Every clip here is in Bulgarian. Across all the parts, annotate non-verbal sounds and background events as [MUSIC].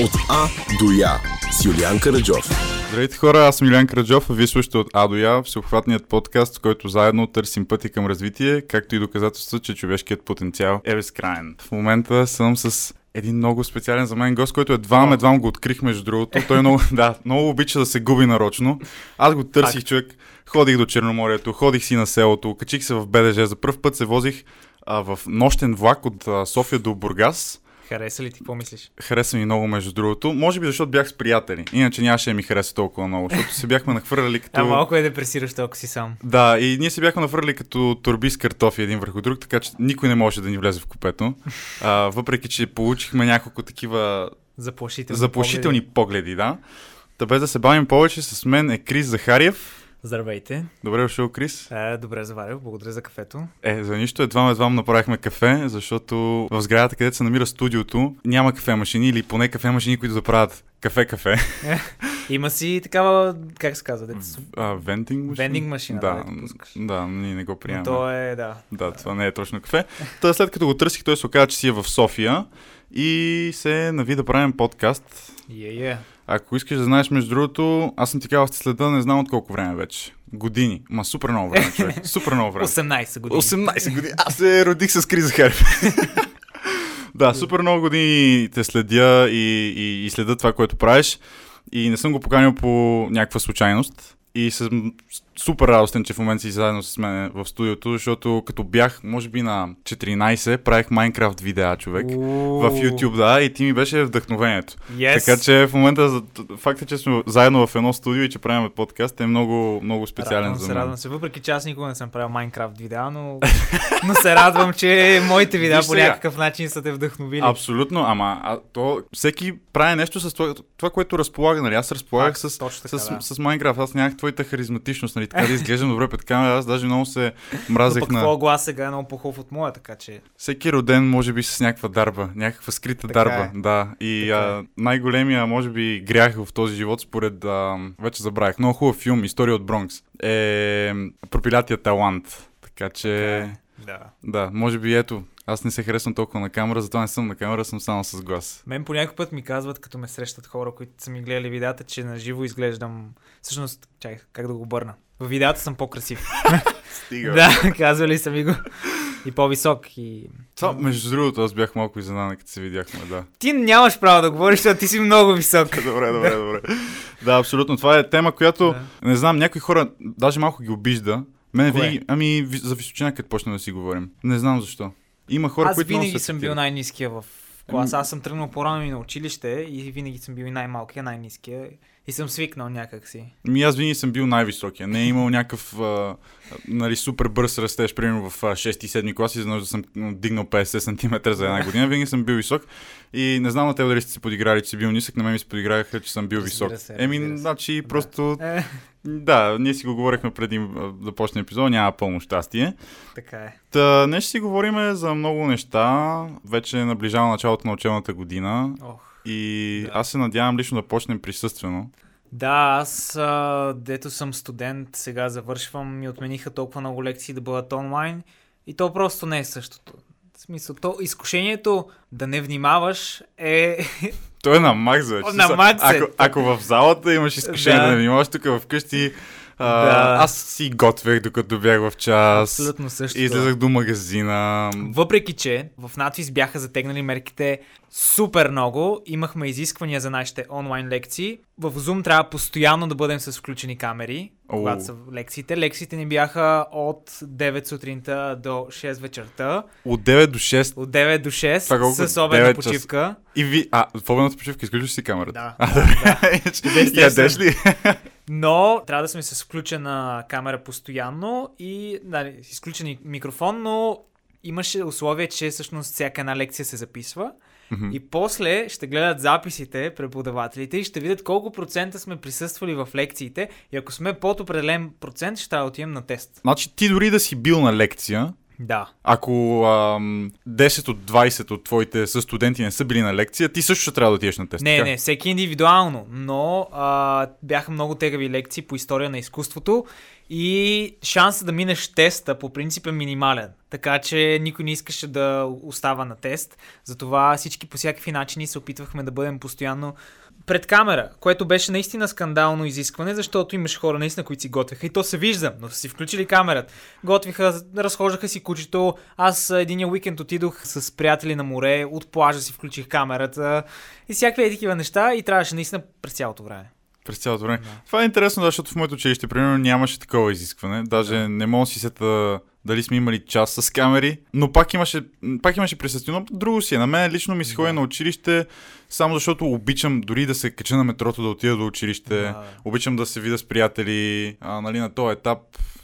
От А до Я с Юлиан Караджов. Здравейте хора, аз съм Юлиан Краджов, а вие слушате от А до Я, всеобхватният подкаст, в който заедно търсим пъти към развитие, както и доказателство, че човешкият потенциал е безкрайен. В момента съм с един много специален за мен гост, който едва едва го открих между другото. Той много, [LAUGHS] да, много обича да се губи нарочно. Аз го търсих човек, ходих до Черноморието, ходих си на селото, качих се в БДЖ, за първ път се возих а, в нощен влак от а, София до Бургас Хареса ли ти? Какво мислиш? Хареса ми много, между другото. Може би защото бях с приятели. Иначе нямаше да ми хареса толкова много, защото се бяхме нахвърляли като... А малко е депресиращо, ако си сам. Да, и ние се бяхме нахвърляли като турби с картофи един върху друг, така че никой не може да ни влезе в купето. А, въпреки, че получихме няколко такива Заплашителни, заплашителни погледи. погледи, да. Та без да се бавим повече, с мен е Крис Захариев. Здравейте. Добре дошъл, Крис. Е, добре заварил, благодаря за кафето. Е, за нищо едва едва направихме кафе, защото в сградата, където се намира студиото, няма кафе машини или поне кафе машини, които да правят кафе-кафе. Е, има си такава, как се казва? Дец... А, вендинг машина? Вендинг машина, да, да, да, ние не го приемаме. Но то е, да. Да, това не е точно кафе. Та след като го търсих, той се оказа, че си е в София и се нави да правим подкаст. Yeah, yeah. Ако искаш да знаеш, между другото, аз съм казал, сте следа, не знам от колко време вече. Години. Ма супер много време, човек. [LAUGHS] Супер много време. 18 години. 18 години. Аз се родих с Криза Харп. [LAUGHS] да, супер много години те следя и, и, и следя това, което правиш. И не съм го поканил по някаква случайност. И съм супер радостен, че в момента си заедно с мен в студиото, защото като бях, може би на 14, правих Майнкрафт видеа, човек. В YouTube, да, и ти ми беше вдъхновението. Yes. Така че в момента, факта, че сме заедно в едно студио и че правим подкаст е много, много специален радвам за се, мен. Радвам се, въпреки че аз никога не съм правил Майнкрафт видеа, но, но се радвам, че моите видеа Виж по сега. някакъв начин са те вдъхновили. Абсолютно, ама а, то, всеки прави нещо с това, това което разполага. Нали? Аз разполагах Факт, с, така, с, да. с, Майнкрафт. Аз нямах твоята харизматичност, нали? Така да изглеждам добре пред камера. Аз даже много се но мразех пък на... твоя глас сега е много по-хубав от моя, така че... Всеки е роден, може би, с някаква дарба, някаква скрита Така дарба. е. Да. И Така а, най-големия, може би, грях в този живот, според. А, вече забравих. Много хубав филм, История от Бронкс. Е пропилятия талант. Така че. Да. Да, може би ето. Аз не се харесвам толкова на камера, затова не съм на камера, съм само с глас. Мен по някой път ми казват, като ме срещат хора, които са ми гледали видеята, че на живо изглеждам... Всъщност, чай, как да го обърна? В видеята съм по-красив. Стига. [LAUGHS] да, казвали са ми го. И по-висок. И... Това, между другото, аз бях малко изненадан, като се видяхме, да. Ти нямаш право да говориш, защото ти си много висок. [LAUGHS] добре, добре, добре. Да, абсолютно. Това е тема, която, Да. не знам, някои хора даже малко ги обижда. Мене Кое? винаги, ами за височина, като почнем да си говорим. Не знам защо. Има хора, Аз които винаги съм бил най-низкия в клас. Аз съм тръгнал по-рано и на училище и винаги съм бил и най-малкия, най-низкия. И съм свикнал някакси. Ми аз винаги съм бил най-високия. Не е имал някакъв а, нали, супер бърз растеж, примерно в 6-7 класи, за да съм дигнал 50 см за една година. Винаги съм бил висок. И не знам на теб дали сте се подиграли, че си бил нисък, на мен ми се подиграха, че съм бил Разбира висок. се, Еми, разбира се. значи, Да. просто... Е, Да, ние си го говорихме преди да почне епизод, няма пълно щастие. така е. Та, днес ще си говорим за много неща. Вече наближава началото на учебната година. Ох. И Да. аз се надявам лично да почнем присъствено. Да, аз а, дето съм студент, сега завършвам, ми отмениха толкова много лекции да бъдат онлайн и то просто не е същото. В смисъл, то изкушението да не внимаваш е... Той е на макс. О, [LAUGHS] на макс е. Ако, ако в залата имаш изкушение да, Да. не внимаваш, тук вкъщи а, Да. аз си готвех докато бях в час. Абсолютно също. Излезах до магазина. Въпреки, че в надвис бяха затегнали мерките супер много, имахме изисквания за нашите онлайн лекции. В Zoom трябва постоянно да бъдем с включени камери, О. когато са лекциите. Лекциите ни бяха от 9 сутринта до 6 вечерта. От 9 до 6. От 9 до 6 Това колко? с обедна 9 часа. почивка. И ви... А, в обедната почивка изключваш си камерата. Да. [LAUGHS] А, добре. Естествено. Ядеш ли? Но трябва да сме с включена камера постоянно и да, изключен микрофон, но имаше условие, че всъщност всяка една лекция се записва. Мгм. И после ще гледат записите преподавателите и ще видят колко процента сме присъствали в лекциите. И ако сме под определен процент, ще трябва да отидем на тест. Значи ти дори да си бил на лекция, Да. ако ам, 10 от 20 от твоите състуденти не са били на лекция, ти също ще трябва да отидеш на тест. Не, така? не, всеки индивидуално, но а, бяха много тегави лекции по история на изкуството И шансът да минеш теста по принцип е минимален. Така че никой не искаше да остава на тест. Затова всички по всякакви начини се опитвахме да бъдем постоянно пред камера, което беше наистина скандално изискване, защото имаш хора наистина, които си готвеха и то се вижда, но са си включили камерата. Готвиха, разхождаха си кучето. Аз един уикенд отидох с приятели на море, от плажа си включих камерата и всякакви такива неща и трябваше наистина през цялото време. През цялото време. Да. Това е интересно, защото в моето училище, примерно, нямаше такова изискване. Даже да. не мога си сета дали сме имали час с камери, но пак имаше, пак имаше присъствие. Но друго си е. На мен лично ми се ходи на училище, само защото обичам дори да се кача на метрото, да отида до училище. Да. Обичам да се видя с приятели. А, нали, на този етап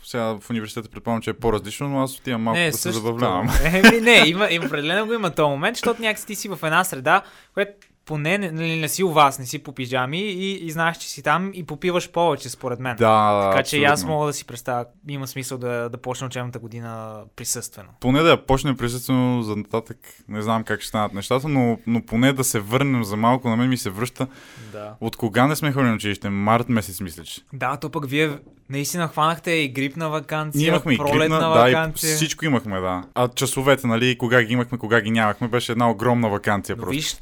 сега в университета предполагам, че е по-различно, но аз отивам малко не, да се забавлявам. Еми, не, има, определено го има този момент, защото някакси ти си в една среда, която поне не, не, не си у вас, не си по пижами и, и знаеш, че си там и попиваш повече, според мен. Да, Така че аз мога да си представя, има смисъл да, да почне учебната година присъствено. Поне да я почне присъствено за нататък, не знам как ще станат нещата, но, но поне да се върнем за малко, на мен ми се връща. Да. От кога не сме ходили на училище? Март месец, мисля, че. Да, то пък вие наистина хванахте и грипна вакансия, Ние имахме и грипна, вакансия. Да, и всичко имахме, да. А часовете, нали, кога ги имахме, кога ги нямахме, беше една огромна вакансия. Но просто. Виж,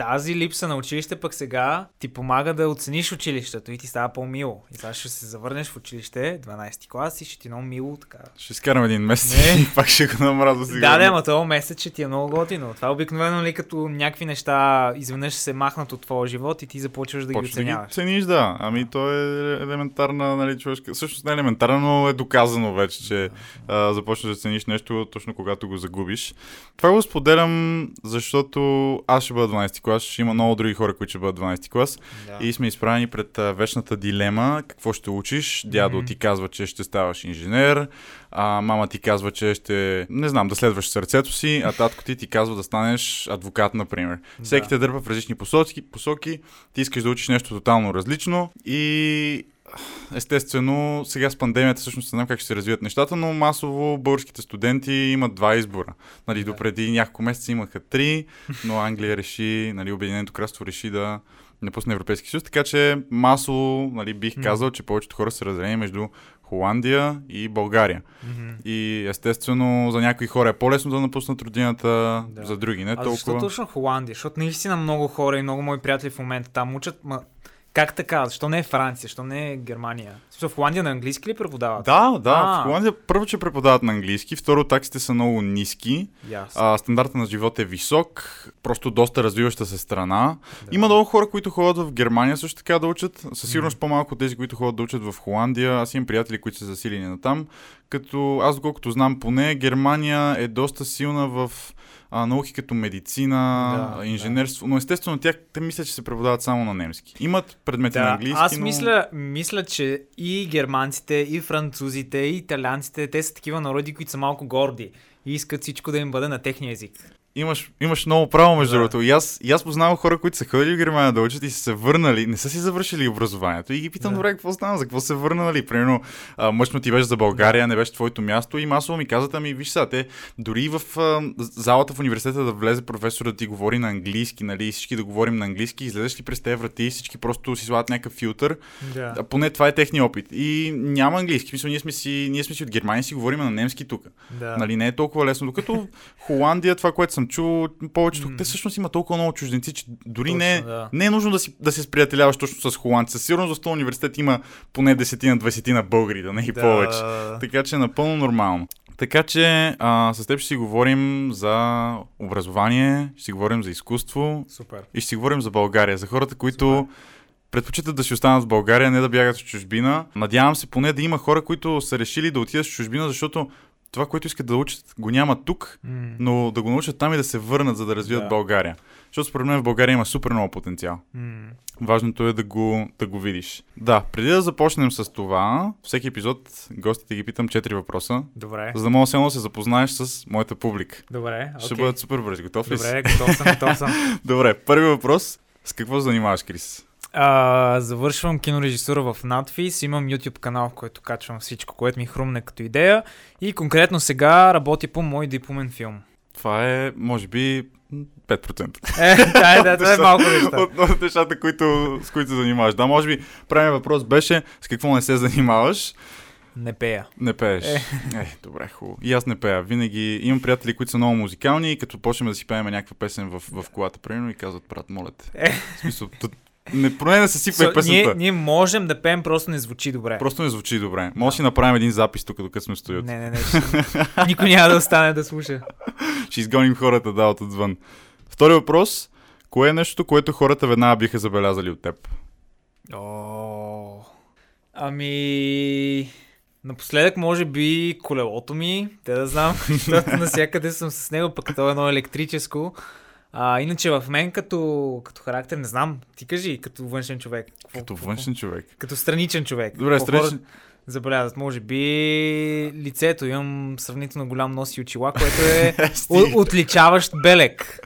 тази липса на училище пък сега ти помага да оцениш училището и ти става по-мило. И сега ще се завърнеш в училище, 12 клас и ще ти е много мило така. Ще изкарам един месец не. и пак ще го намразя сега. Да, да, ама това месец ще ти е много готино. Това е обикновено ли като някакви неща изведнъж се махнат от твоя живот и ти започваш да Почва ги оценяваш. Да ги цениш, да. Ами то е елементарна, нали, човешка. Всъщност не е елементарно, но е доказано вече, че а, започнеш да цениш нещо точно когато го загубиш. Това го споделям, защото аз ще бъда 12 клас, ще има много други хора, които ще бъдат 12 клас. Да. И сме изправени пред а, вечната дилема, какво ще учиш. Дядо mm-hmm. ти казва, че ще ставаш инженер, а мама ти казва, че ще, не знам, да следваш сърцето си, а татко ти ти казва да станеш адвокат, например. Да. Всеки те дърпа в различни посоки, посоки, ти искаш да учиш нещо тотално различно и естествено, сега с пандемията всъщност не знам как ще се развият нещата, но масово българските студенти имат два избора. Нали, допреди няколко месеца имаха три, но Англия реши, нали, Обединеното кралство реши да напусне Европейски съюз, така че масово нали, бих казал, че повечето хора са разделени между Холандия и България. Mm-hmm. И естествено за някои хора е по-лесно да напуснат родината, да. за други не а толкова. Защо точно Холандия? Защото наистина много хора и много мои приятели в момента там учат, ма как така? Защо не е Франция? Защо не е Германия? В Холандия на английски ли преподават? Да, да. А. В Холандия първо, че преподават на английски, второ, таксите са много ниски, yes. а, стандарта на живот е висок, просто доста развиваща се страна. Да. Има много хора, които ходят в Германия също така да учат. Със сигурност mm. по-малко тези, които ходят да учат в Холандия. Аз имам приятели, които са засилени на там. Като аз, колкото знам поне, Германия е доста силна в а, науки като медицина, да, инженерство, да. но естествено тях те мислят, че се преподават само на немски. Имат предмети да, на английски, Аз но... мисля, мисля, че и германците, и французите, и италианците, те са такива народи, които са малко горди и искат всичко да им бъде на техния език имаш, имаш много право, между да. другото. И аз, и аз познавам хора, които са ходили в Германия да учат и са се върнали, не са си завършили образованието. И ги питам, да. добре, какво стана, за какво се върнали? Примерно, мъж ти беше за България, не беше твоето място и масово ми казват, ами виж сега, те дори в а, залата в университета да влезе професор да ти говори на английски, нали, всички да говорим на английски, излезеш ли през тези врати всички просто си слагат някакъв филтър. Да. А, поне това е техния опит. И няма английски. Мисля, ние сме си, ние сме си от Германия си говорим на немски тук. Да. Нали, не е толкова лесно. Докато Холандия, това, което съм чул, повечето. Mm. Те всъщност има толкова много чужденци, че дори точно, не, да. не е нужно да, си, да се сприятеляваш точно с холандци. Със сигурност в този университет има поне 10 на българи, да не и да. повече. Така че е напълно нормално. Така че а, с теб ще си говорим за образование, ще си говорим за изкуство Супер. и ще си говорим за България, за хората, които Супер. предпочитат да си останат в България, не да бягат в чужбина. Надявам се поне да има хора, които са решили да отидат в чужбина, защото това, което искат да учат, го няма тук, mm. но да го научат там и да се върнат, за да развият да. България. Защото според мен в България има супер много потенциал. Mm. Важното е да го, да го видиш. Да, преди да започнем с това, всеки епизод гостите ги питам четири въпроса. Добре. За да мога да се запознаеш с моята публика. Добре. Ще okay. бъдат супер бързи. Готов ли си? Добре, готов съм, готов съм. [LAUGHS] Добре, първи въпрос. С какво занимаваш, Крис? А, завършвам кинорежисура в Надфис, имам YouTube канал, в който качвам всичко, което ми хрумне като идея и конкретно сега работя по мой дипломен филм. Това е, може би, 5%. Е, да, да, това е малко неща. От, от нещата, които, с които се занимаваш. Да, може би правилният въпрос беше с какво не се занимаваш. Не пея. Не пееш. Е. е, добре, хубаво. И аз не пея. Винаги имам приятели, които са много музикални и като почнем да си пеем някаква песен в, в колата, примерно, и казват, брат, моля те. Е. В смисъл, не, поне не съсипвай So, песента. ние, ние можем да пеем, просто не звучи добре. Просто не звучи добре. Може да си направим един запис тук, докато сме стоят. Не, не, не. ще- Никой няма да остане да слуша. [LAUGHS] Ще изгоним хората, да, от отвън. Втори въпрос. Кое е нещото, което хората веднага биха забелязали от теб? О, ами... Напоследък може би колелото ми, те да знам, [LAUGHS] защото навсякъде съм с него, пък то е едно електрическо. А, иначе в мен като, като характер, не знам, ти кажи, като външен човек. Като външен човек. Като страничен човек. Добре, страничен- Забелязват, може би лицето. Имам сравнително голям нос и очила, което е [LAUGHS] отличаващ белек.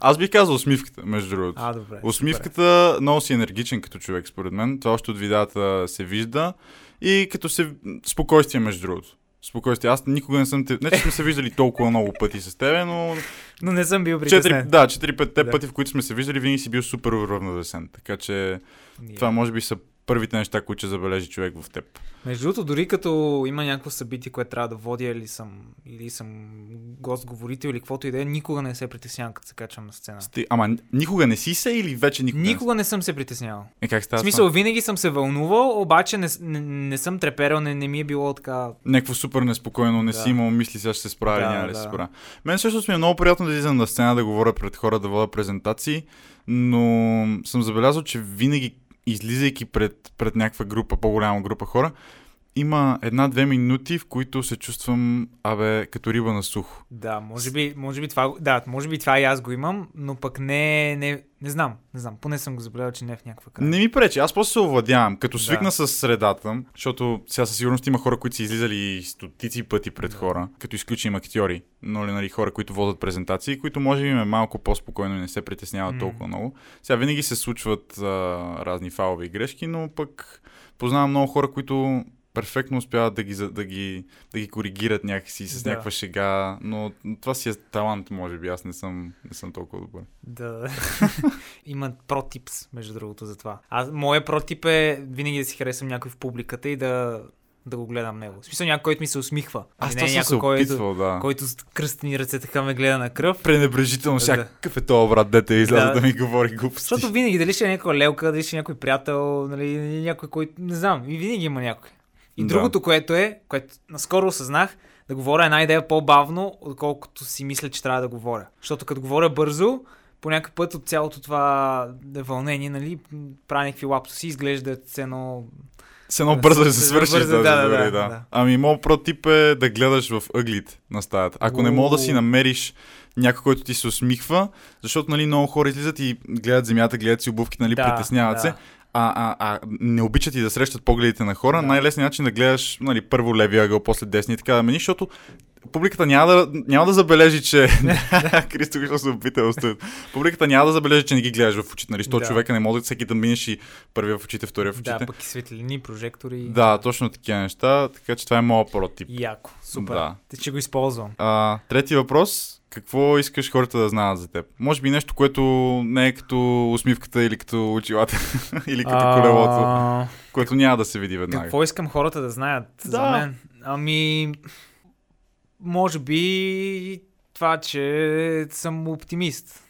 Аз бих казал усмивката, между другото. А, добре. Усмивката много си енергичен като човек, според мен. Това още от видеята се вижда. И като се... Спокойствие, между другото. Спокойствие. Аз никога не съм те... Не, че сме се виждали толкова много пъти с тебе, но... Но не съм бил 4, притеснен. да, 4-5 Да. пъти, в които сме се виждали, винаги си бил супер уравновесен. Така че това може би са първите неща, които ще забележи човек в теб. Между другото, дори като има някакво събитие, което трябва да водя или съм, или съм гост-говорител или каквото и да е, никога не се притеснявам, като се качвам на сцена. Сти... Ама никога не си се или вече никога? не Никога не съм се притеснявал. Е, как В става? смисъл, винаги съм се вълнувал, обаче не, не, не съм треперал, не, не ми е било така... Някакво супер неспокойно, не Да. си имал мисли, сега ще се справя, Да, да, няма да, да. се справя. Мен също ми е много приятно да излизам на сцена, да говоря пред хора, да водя презентации, но съм забелязал, че винаги излизайки пред, пред някаква група, по-голяма група хора, има една-две минути, в които се чувствам, абе, като риба на сухо. Да, може би, може би това, да, може би това и аз го имам, но пък не, не, не знам, не знам, поне съм го забелязал, че не е в някаква крайна. Не ми пречи, аз просто се овладявам. Като Да. свикна с средата, защото сега със сигурност има хора, които са излизали стотици пъти пред Да. хора, като изключим актьори, но ли, нали, хора, които водят презентации, които може би е малко по-спокойно и не се притесняват М. толкова много. Сега винаги се случват а, разни фалови грешки, но пък познавам много хора, които перфектно успяват да ги, да ги, да ги коригират някакси с Да. някаква шега, но това си е талант, може би. Аз не съм, не съм толкова добър. Да. [LAUGHS] Има протипс, между другото, за това. Аз, моят протип е винаги да си харесвам някой в публиката и да, да го гледам него. В смисъл някой, който ми се усмихва. Аз не е съм се някой, който, опитвал, да. който с кръстени ръце така ме гледа на кръв. пренебрежително. Сега, Да. какъв е този брат, дете изляза да. Да. ми говори глупости. Защото винаги, дали ще е някой лелка, дали ще е някой приятел, нали, някой, който, не знам, и винаги има някой. И Да. другото, което е, което наскоро осъзнах, да говоря една идея по-бавно, отколкото си мисля, че трябва да говоря. Защото като говоря бързо, по някакъв път от цялото това вълнение, нали, правя някакви лапсуси, изглежда едно... С едно Да, бързо да се с- свършиш. бързо, да, да, да, да, добре, да, да. да. Ами, моят протип е да гледаш в ъглите на стаята. Ако не мога да си намериш някой, който ти се усмихва, защото нали, много хора излизат и гледат земята, гледат си обувките, нали, Да, притесняват да. се. А, а, а не обичат и да срещат погледите на хора, Да. най-лесният начин да гледаш нали, първо левия ъгъл, после десния и така да мени, защото публиката няма да, няма да забележи, че... [LAUGHS] Кристо ще се опита. Публиката няма да забележи, че не ги гледаш в очите. Нали? 100 Да. човека не може всеки да минеш и първия в очите, втория в очите. Да, пък и светлини, прожектори. Да, точно такива неща, така че това е моят протип. Яко, супер. Да. Те ще го използвам. А, трети въпрос. Какво искаш хората да знаят за теб? Може би нещо, което не е като усмивката или като очилата, [LAUGHS] или като колелото, А, което няма да се види веднага. Какво искам хората да знаят за Да. мен? Ами, може би това, че съм оптимист.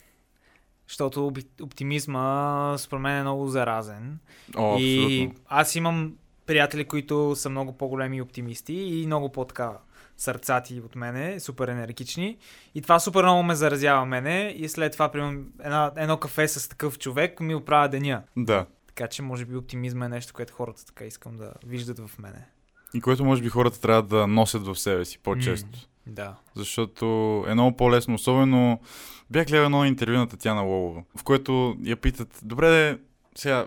Защото оптимизма според мен е много заразен. О, и абсолютно. аз имам приятели, които са много по-големи оптимисти и много по-така сърцати от мене, супер енергични. И това супер много ме заразява мене. И след това, примерно, една, едно кафе с такъв човек ми оправя деня. Да. Така че, може би, оптимизма е нещо, което хората така искам да виждат в мене. И което може би хората трябва да носят в себе си по-често. М, Да. Защото е много по-лесно. Особено бях гледал едно интервю на Татьяна Лолова, в което я питат, добре, де, сега,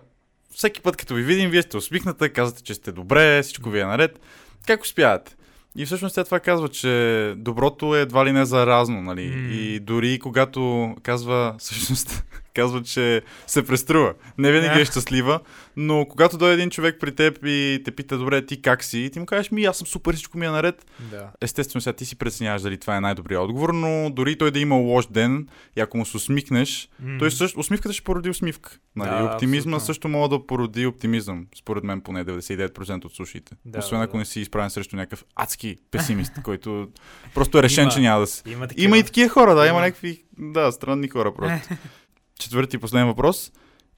всеки път като ви видим, вие сте усмихната, казвате, че сте добре, всичко ви е наред. Как успявате? И всъщност тя това казва, че доброто е едва ли не заразно, нали? М. И дори когато казва, всъщност, казва, че се преструва. Не винаги е щастлива, но когато дойде един човек при теб и те пита, добре, ти как си? И ти му кажеш, ми, аз съм супер, всичко ми е наред. Да. Естествено, сега ти си преценяваш дали това е най-добрият отговор, но дори той да има лош ден и ако му се усмихнеш, М. той също, усмивката ще породи усмивка. Нали? Да, Оптимизма абсолютно. също може да породи оптимизъм, според мен поне 99% от слушайте. Да, Освен да, ако да. не си изправен срещу някакъв адски [LAUGHS] песимист, който просто е решен, Има- че няма да се. Има такива. Има и такива хора, да, има Има. някакви, да, странни хора просто. [LAUGHS] Четвърти и последен въпрос.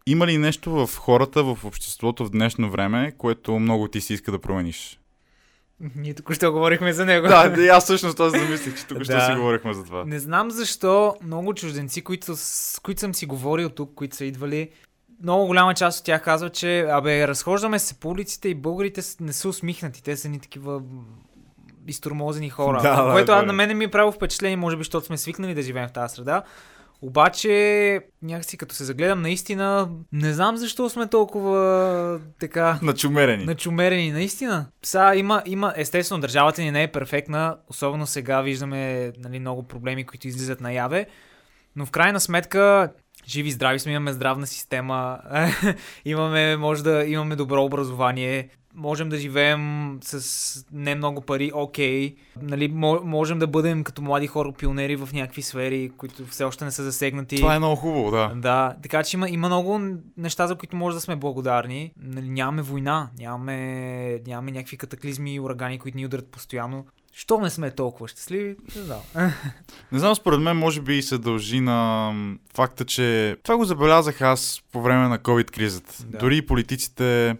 Има ли нещо в хората, в обществото в днешно време, което много ти си иска да промениш? Ние току-що говорихме за него. да, да, аз всъщност този замислих, че тук ще Да. си говорихме за това. Не знам защо много чужденци, които, с които съм си говорил тук, които са идвали, много голяма част от тях казват, че абе, разхождаме се по улиците и българите не са усмихнати. Те са ни такива м, изтормозени хора. Да, да, което това а, е. на мен ми е право впечатление, може би, защото сме свикнали да живеем в тази среда. Обаче, някакси като се загледам наистина, не знам защо сме толкова така Начумерени. начумерени, наистина. Сега има, има, естествено, държавата ни не е перфектна, особено сега виждаме нали, много проблеми, които излизат наяве, но в крайна сметка, живи здрави сме, имаме здравна система, [LAUGHS] имаме, може да имаме добро образование, можем да живеем с не много пари, окей, нали, мо- можем да бъдем като млади хора пионери в някакви сфери, които все още не са засегнати. Това е много хубаво, да. Да, така че има, има много неща, за които може да сме благодарни. Нали, нямаме война, нямаме, нямаме някакви катаклизми и урагани, които ни ударят постоянно. Що не сме толкова щастливи? Не знам. [LAUGHS] Не знам, според мен може би се дължи на факта, че това го забелязах аз по време на COVID-кризата. Да. Дори политиците...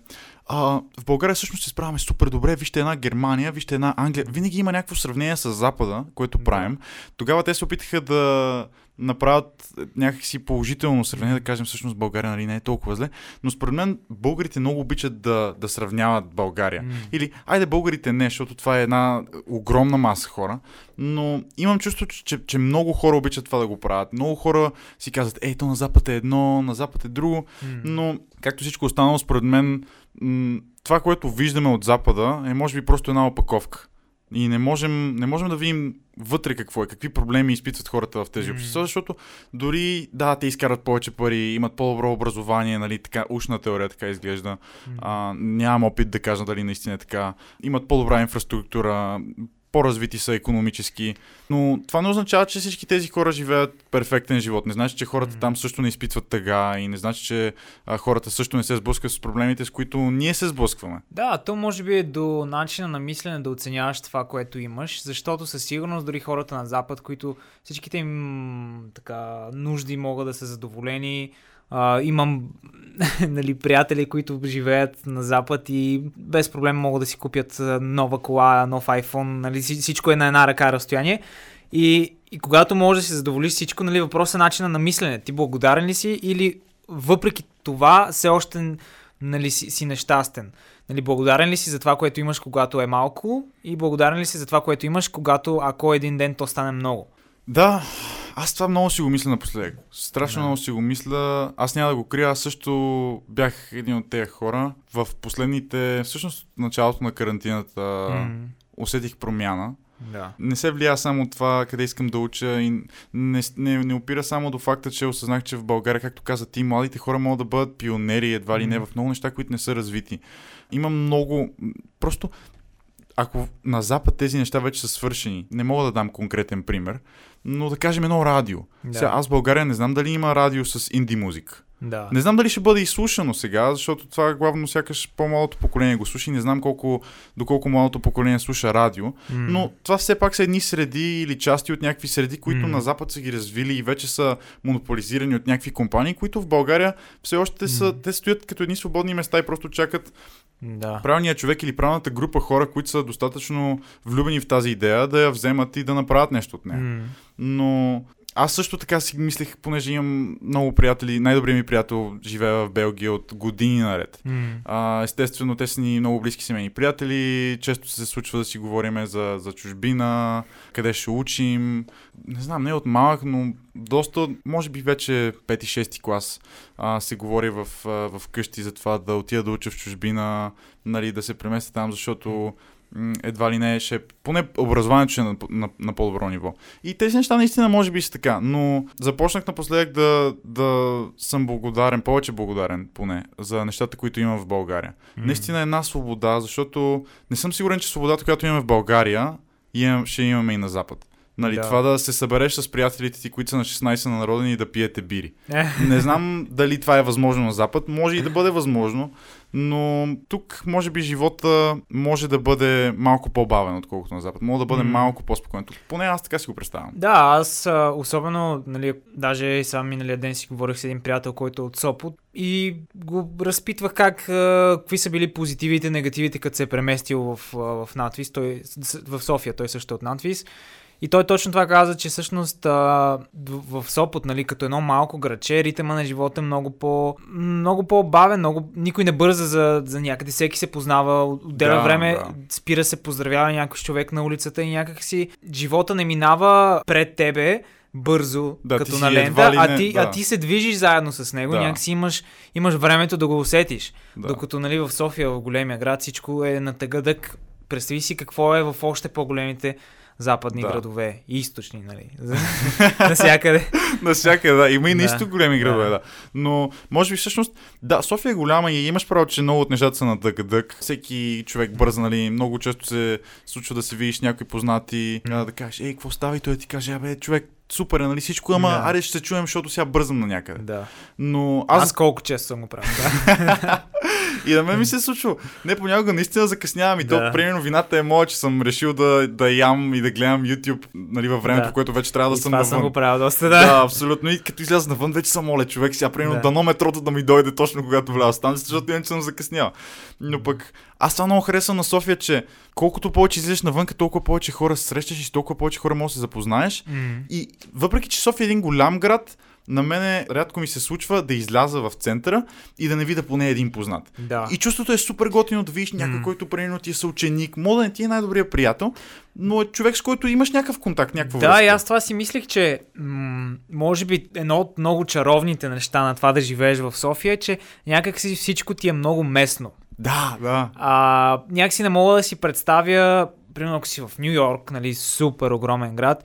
А, в България всъщност се справяме супер добре. Вижте една Германия, вижте една Англия. Винаги има някакво сравнение с Запада, което правим. Тогава те се опитаха да направят някакси положително сравнение, да кажем всъщност България нали, не е толкова зле. Но според мен българите много обичат да, да сравняват България. М. Или, айде българите не, защото това е една огромна маса хора, но имам чувство, че, че много хора обичат това да го правят. Много хора си казват, ей, то на Запад е едно, на Запад е друго, М. но както всичко останало, според мен, това, което виждаме от Запада е може би просто една опаковка. И не можем, не можем да видим вътре какво е, какви проблеми изпитват хората в тези общества, защото дори, да, те изкарат повече пари, имат по-добро образование, нали, така, ушна теория така изглежда. М. А, нямам опит да кажа дали наистина е така. Имат по-добра инфраструктура, по-развити са економически, но това не означава, че всички тези хора живеят перфектен живот. Не значи, че хората там също не изпитват тъга и не значи, че а, хората също не се сблъскват с проблемите, с които ние се сблъскваме. Да, то може би е до начина на мислене да оценяваш това, което имаш, защото със сигурност дори хората на Запад, които всичките им така нужди могат да са задоволени, а, имам [LAUGHS] нали, приятели, които живеят на Запад и без проблем могат да си купят нова кола, нов iPhone, нали, вси- всичко е на една ръка разстояние. И, и когато можеш да си задоволиш всичко, нали, въпрос е начина на мислене. Ти благодарен ли си или въпреки това все още нали, си, си нещастен? Нали, благодарен ли си за това, което имаш, когато е малко и благодарен ли си за това, което имаш, когато ако един ден то стане много? Да, аз това много си го мисля напоследък. Страшно Да. много си го мисля. Аз няма да го крия, аз също бях един от тези хора. В последните, всъщност началото на карантината, М, усетих промяна. Да. не се влия само от това къде искам да уча и не, не, не опира само до факта, че осъзнах, че в България, както каза ти, младите хора могат да бъдат пионери едва ли не в много неща, които не са развити. Има много... Просто ако на Запад тези неща вече са свършени, не мога да дам конкретен пример, но да кажем едно радио. Да. Сега, аз в България не знам дали има радио с инди музика. Да. Не знам дали ще бъде изслушано сега, защото това главно сякаш по-малото поколение го слуша и не знам колко, доколко малото поколение слуша радио. М, Но това все пак са едни среди или части от някакви среди, които М. на Запад са ги развили и вече са монополизирани от някакви компании, които в България все още са, М. те стоят като едни свободни места и просто чакат Да. правилният човек или правилната група хора, които са достатъчно влюбени в тази идея, да я вземат и да направят нещо от нея. М, Но аз също така си мислех, понеже имам много приятели, най-добрият ми приятел живее в Белгия от години наред. м, А, естествено, те са ни много близки семейни приятели. Често се случва да си говориме за, за чужбина, къде ще учим. Не знам, не от малък, но доста, може би вече 5-6 клас а, се говори в, в къщи за това да отида да уча в чужбина, нали, да се преместя там, защото едва ли не ще, поне образованието ще е на, на, на по-добро ниво. И тези неща наистина може би са така, но започнах напоследък да, да съм благодарен, повече благодарен поне, за нещата, които имам в България. М. Наистина една свобода, защото не съм сигурен, че свободата, която имаме в България, имам, ще имаме и на Запад. Нали, Да. това да се събереш с приятелите ти, които са на 16 на народени и да пиете бири. Е, Не знам дали това е възможно на Запад. Може и да бъде възможно, но тук може би живота може да бъде малко по-бавен, отколкото на Запад. Може да бъде М. малко по-спокоен. Тук поне аз така си го представям. Да, аз особено, нали, даже сам миналия ден си говорих с един приятел, който е от Сопот и го разпитвах как, какви са били позитивите, негативите, като се е преместил в, в Надвис, той, в София, той също е от Надвис. И той точно това каза, че всъщност а, в Сопот, нали, като едно малко граче, ритъма на живота е много по много по-бавен, много, никой не бърза за, за някъде, всеки се познава, отделя Да, време, да. спира се, поздравява някой човек на улицата и някакси живота не минава пред тебе бързо, Да, като на лента, ли а, не- ти, да. а ти се движиш заедно с него, Да. някакси имаш, имаш времето да го усетиш. Да. Докато нали, в София, в големия град, всичко е на тъгъдък. Представи си какво е в още по-големите западни Да. градове. И източни, нали? [LAUGHS] Насякъде. Навсякъде, да. Има и Да. наистина големи градове, Да. да. Но, може би всъщност, да, София е голяма и имаш право, че много от нещата са на дък-дък. Всеки човек бърза, нали, много често се случва да се видиш с някои познати, да кажеш, ей, какво става и той ти каже, абе, човек, супер е, нали, всичко, ама, Да. аре, ще се чуем, защото сега бързам на някъде. да. Но Аз, аз, колко често съм го правил. Да. [LAUGHS] и на мен ми се е случва. Не, понякога наистина закъснявам и то, Да. примерно, вината е моя, че съм решил да, да ям и да гледам YouTube, нали, във времето, Да. което вече трябва да И съм това навън. съм го правил доста, Да. да. абсолютно. И като изляза навън, вече съм моля човек. Сега, примерно, Да. дано метрото да ми дойде точно когато вляза там, защото иначе съм закъснял. Но пък, аз това много харесвам на София, че колкото повече излезеш навън, толкова повече хора срещаш и толкова повече хора можеш да се запознаеш. М. И въпреки, че София е един голям град, на мене рядко ми се случва да изляза в центъра и да не видя поне един познат. Да. И чувството е супер готино да видиш някой, М. който примерно ти е съученик. Може да не ти е най-добрият приятел, но е човек, с който имаш някакъв контакт, някаква Да, връзка. и аз това си мислих, че м- може би едно от много чаровните неща на това да живееш в София е, че някак си всичко ти е много местно. Да, да. А, някакси не мога да си представя, примерно ако си в Нью Йорк, нали, супер огромен град,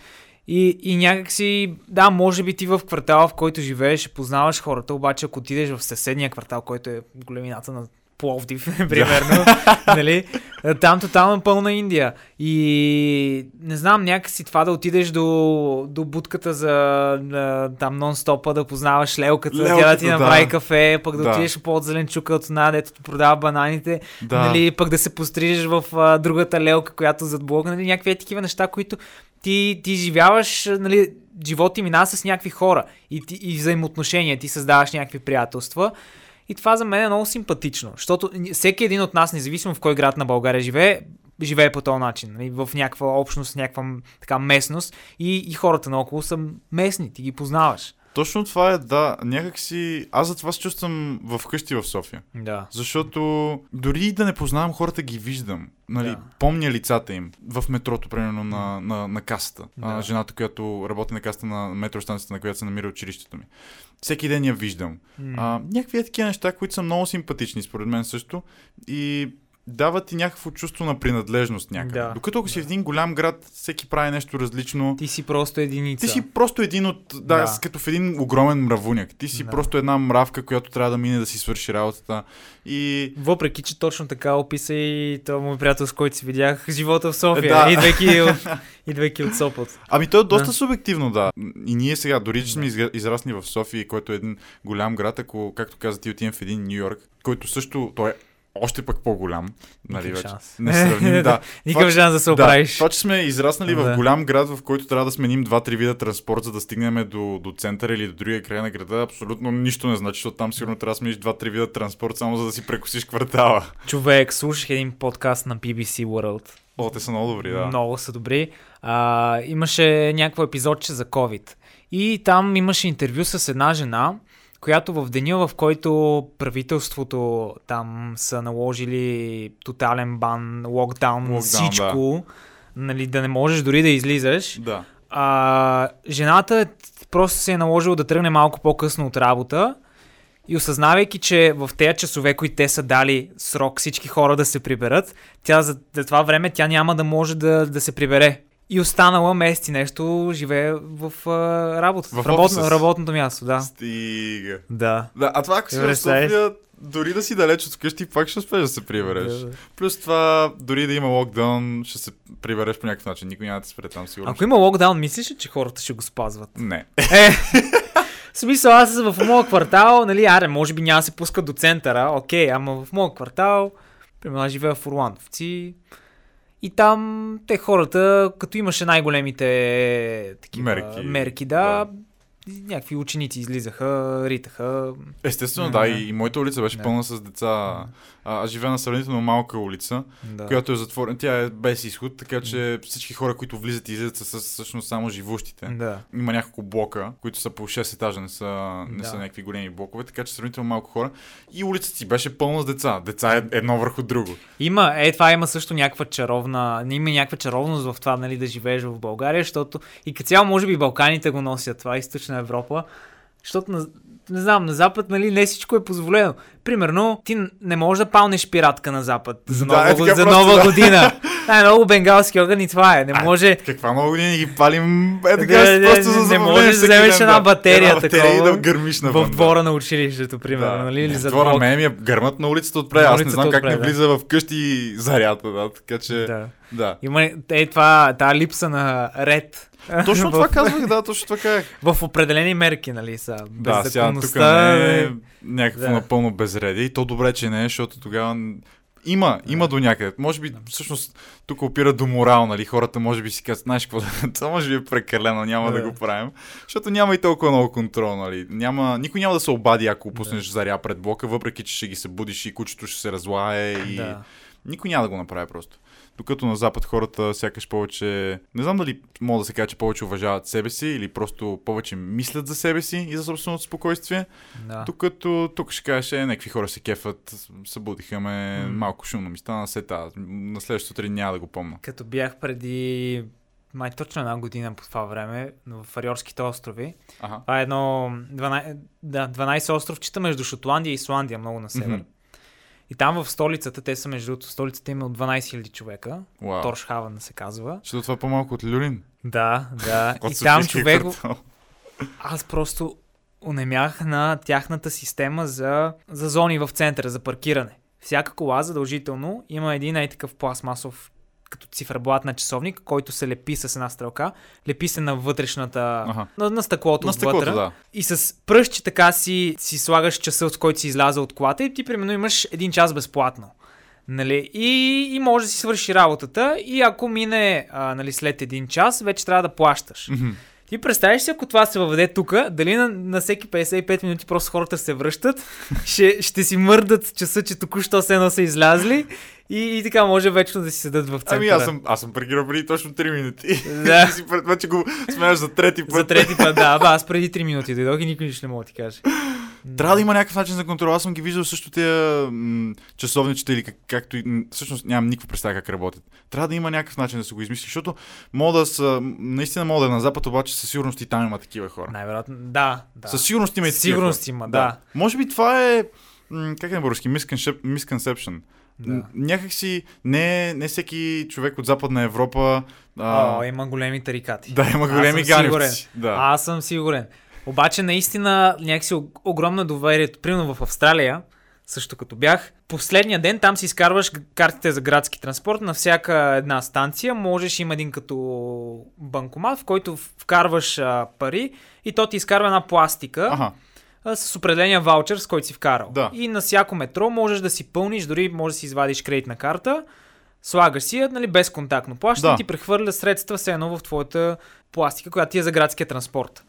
и, и някакси, да, може би ти в квартала, в който живееш, познаваш хората, обаче ако отидеш в съседния квартал, който е големината на Пловдив, [LAUGHS] примерно, [LAUGHS] нали, там тотално е пълна Индия. И не знам, някакси това да отидеш до, до будката за там нон-стопа, да познаваш лелката, тя да Лелката, ти направи да. кафе, пък да, Да. отидеш по зеленчука от една, дето ти продава бананите, Да. нали, пък да се пострижеш в а, другата лелка, която зад блока, нали, някакви е такива неща, които ти, ти живяваш, нали, живот ти минава с някакви хора и, ти, и взаимоотношения, ти създаваш някакви приятелства. И това за мен е много симпатично, защото всеки един от нас, независимо в кой град на България живее, живее по този начин, нали, в някаква общност, някаква така местност и, и хората наоколо са местни, ти ги познаваш. Точно това е, да. Някак си... Аз за това се чувствам в къщи в София. Да. Защото дори да не познавам хората, ги виждам. Нали, Да. Помня лицата им в метрото, примерно на, на, на касата. А, Да. жената, която работи на касата на метростанцията, на която се намира училището ми. Всеки ден я виждам. М. А, някакви е такива неща, които са много симпатични, според мен също. И дават ти някакво чувство на принадлежност някъде. Да. Докато ако си в един голям град, всеки прави нещо различно. Ти си просто единица. Ти си просто един от... Да, Да. като в един огромен мравуняк. Ти си Да. просто една мравка, която трябва да мине да си свърши работата. И... Въпреки, че точно така описа и този мой приятел, с който си видях живота в София, Да. идвайки, от, [LAUGHS] идвайки от Сопот. Ами то е доста Да. субективно, да. И ние сега, дори че сме изра- израсни в София, който е един голям град, ако, както каза ти, отидем в един Нью Йорк, който също, той е още пък по-голям. Нали, вече. Не сравним, да. [LAUGHS] Никакъв Това, шанс да се да, оправиш. това, че сме израснали в Да. голям град, в който трябва да сменим два-три вида транспорт, за да стигнем до, до центъра или до другия край на града, абсолютно нищо не значи, защото там сигурно трябва да смениш два-три вида транспорт, само за да си прекусиш квартала. Човек, слушах един подкаст на BBC World. О, те са много добри, да. Много са добри. А, имаше някакво епизодче за COVID. И там имаше интервю с една жена, която в деня, в който правителството там са наложили тотален бан, локдаун, Локдаун, всичко, нали, да не можеш дори да излизаш, Да. а, жената е- просто се е наложила да тръгне малко по-късно от работа И осъзнавайки, че в тези часове, които те са дали срок всички хора да се приберат, тя за, за това време тя няма да може да, да се прибере. И останала месеци нещо живее в а, работа, В в, работ, офиса си. работното място, да. Стига. Да. Да, а това ако си в? София, дори да си далеч от вкъщи, пак ще успееш да се прибереш. Да, да. Плюс това, дори да има локдаун, ще се прибереш по някакъв начин. Никой няма да те спре там, сигурно. Ако има локдаун, мислиш ли, че хората ще го спазват? Не. Е, [LAUGHS] в смисъл, аз в моя квартал, нали, аре, може би няма да се пускат до центъра, окей, ама в моя квартал, примерно аз живея в Орландовци, и там те хората, като имаше най-големите такива Мерки, мерки да, някакви ученици излизаха, ритаха. Естествено, да, и, и моята улица беше Да. пълна с деца. А, аз живея на сравнително малка улица, Да. която е затворена. Тя е без изход, така че всички хора, които влизат и излизат са с- всъщност само живущите. Да. Има няколко блока, които са по 6 етажа, не са, не Да. са някакви големи блокове, така че сравнително малко хора. И улицата си беше пълна с деца. Деца е едно върху друго. Има, е, това има също някаква чаровна, има някаква чаровност в това, нали, да живееш в България, защото и като цяло, може би, Балканите го носят това, източна Европа, защото, на, не знам, на Запад, нали, не всичко е позволено. Примерно, ти не можеш да палнеш пиратка на Запад за Да, нова, е за просто, нова да. година. [LAUGHS] Това е много бенгалски огън и това е. Не А, може... Каква много години ги палим е така Да, да, просто за не можеш да вземеш ден, една да. батерия една батерия и такова да гърмиш навън. в да. двора на училището, примерно, Да. нали? Или зад двора мен ми е гърмът на улицата отпред. Аз не знам как отпред, не да. влиза в къщи зарята, да, така че... Да. Да. Има е, това, тази липса на ред. [LAUGHS] Точно това казвах, да, точно това казах. В определени мерки, нали са. Да, сега тук не е някакво Да. напълно безредие. И то добре, че не е, защото тогава има, има до някъде. Може би, всъщност, тук опира до морал, нали? Хората може би си казват, знаеш какво, [LAUGHS] това може би е прекалено, няма да Да. го правим. Защото няма и толкова много контрол, нали? Няма, никой няма да се обади, ако пуснеш заря пред блока, въпреки, че ще ги събудиш и кучето ще се разлае и... Да. Никой няма да го направи просто. Докато на Запад хората сякаш повече... Не знам дали мога да се каже, че повече уважават себе си или просто повече мислят за себе си и за собственото спокойствие. да. Докато тук ще кажеш, е, някакви хора се кефат, събудиха ме, М. малко шумно ми стана, сета. На следващото сутрин няма да го помня. Като бях преди май точно една година по това време в Ариорските острови. Ага. Това е едно 12, да, 12 островчета между Шотландия и Исландия, много на север. Мгм. И там в столицата, те са между другото, столицата има от 12 000 човека. Вау. Торшхавен се казва. Защото това е по-малко от Люлин. Да, да. [LAUGHS] И там човек, аз просто унемях на тяхната система за, за зони в центъра, за паркиране. Всяка кола задължително има един ей такъв пластмасов като циферблат на часовник, който се лепи с една стрелка. Лепи се на вътрешната, Аха. на, на стъклото На стъклото, отвътре. да. И с пръщи така си, си слагаш часа, с който си изляза от колата и ти примерно имаш един час безплатно. Нали? И, и може да си свърши работата и ако мине а, нали, след един час, вече трябва да плащаш. Мгм. Ти представиш си, ако това се въведе тук, дали на, на всеки 55 минути просто хората се връщат, [LAUGHS] ще, ще си мърдат часа, че току-що се едно са излязли и, и така може вечно да си седат в центъра. Ами аз съм, аз съм паркирал преди точно 3 минути. Да. [LAUGHS] Ти си пред вече го сменяш за трети път. За трети път, да, ба, аз преди 3 минути дойдох и никой нищо не мога да ти каже. [LAUGHS] Трябва да има някакъв начин за контрол. Аз съм ги виждал също тия м- часовничета или как, както и... Всъщност нямам никаква представа как работят. Трябва да има някакъв начин да се го измисли, защото мога да са... Наистина мога да е на Запад, обаче със сигурност и там има такива хора. Най-вероятно, да, да. Със сигурност има и такива сигурност хора. има, да. Може би това е... м, Как е на български? Misconception. Да. Някакси не, не всеки човек от Западна Европа... А, О, има големи тарикати. да, има големи ганевци. Да. Аз съм сигурен. Обаче наистина някакси огромно доверие. Примерно в Австралия, също като бях, последния ден там си изкарваш картите за градски транспорт на всяка една станция. Можеш има един като банкомат, в който вкарваш а, пари и то ти изкарва една пластика Аха. а, с определения ваучер, с който си вкарал. Да. И на всяко метро можеш да си пълниш, дори можеш да си извадиш кредитна карта, слагаш си я, нали, безконтактно плащане, Да. ти прехвърля средства все едно в твоята пластика, която ти е за градския транспорт.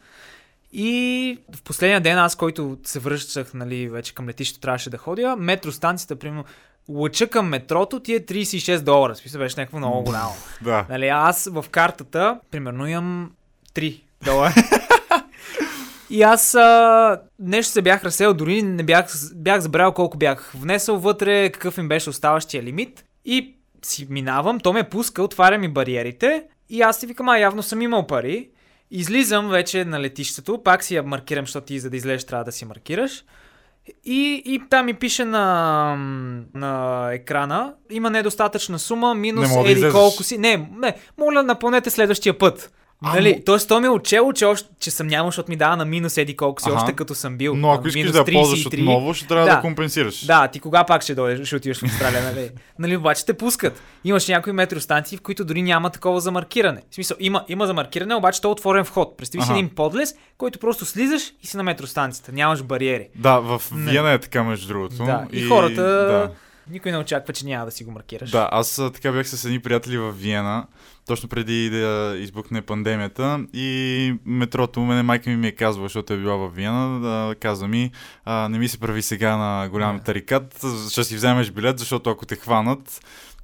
И в последния ден, аз, който се връщах, нали, вече към летището трябваше да ходя, метростанцията, примерно, лъча към метрото ти е 36 долара. Смисъл беше някакво много голямо. Да. Нали, аз в картата, примерно, имам 3 долара. [LAUGHS] И аз а, нещо се бях разсел, дори не бях, бях забравил колко бях внесъл вътре, какъв им беше оставащия лимит. И си минавам, то ме пуска, отваря ми бариерите и аз си викам, а явно съм имал пари. Излизам вече на летището, пак си я маркирам, защото ти за да излезеш трябва да си маркираш. И, и там ми пише на, на екрана, има недостатъчна сума, минус Не да еди излезеш. колко си. Не, не, моля напълнете следващия път. А, нали? но- Тоест, то ми е отчело, че, още, че съм нямал, защото ми дава на минус еди колко си, Аха. още като съм бил. Но ако искаш да ползваш 33. отново, ще трябва да, Да. компенсираш. Да, ти кога пак ще дойдеш, ще отидеш в Австралия, нали? нали, обаче те пускат. Имаш някои метростанции, в които дори няма такова за маркиране. В смисъл, има, има за маркиране, обаче то е отворен вход. Представи си един подлез, който просто слизаш и си на метростанцията. Нямаш бариери. Да, в. Виена е така, между другото. Да. И, хората. Да. Никой не очаква, че няма да си го маркираш. Да, аз така бях с едни приятели в Виена, точно преди да избухне пандемията и метрото, мене майка ми ми е казвала, защото е била в Виена, да казва ми, а, не ми се прави сега на голям Да. тарикат, ще си вземеш билет, защото ако те хванат,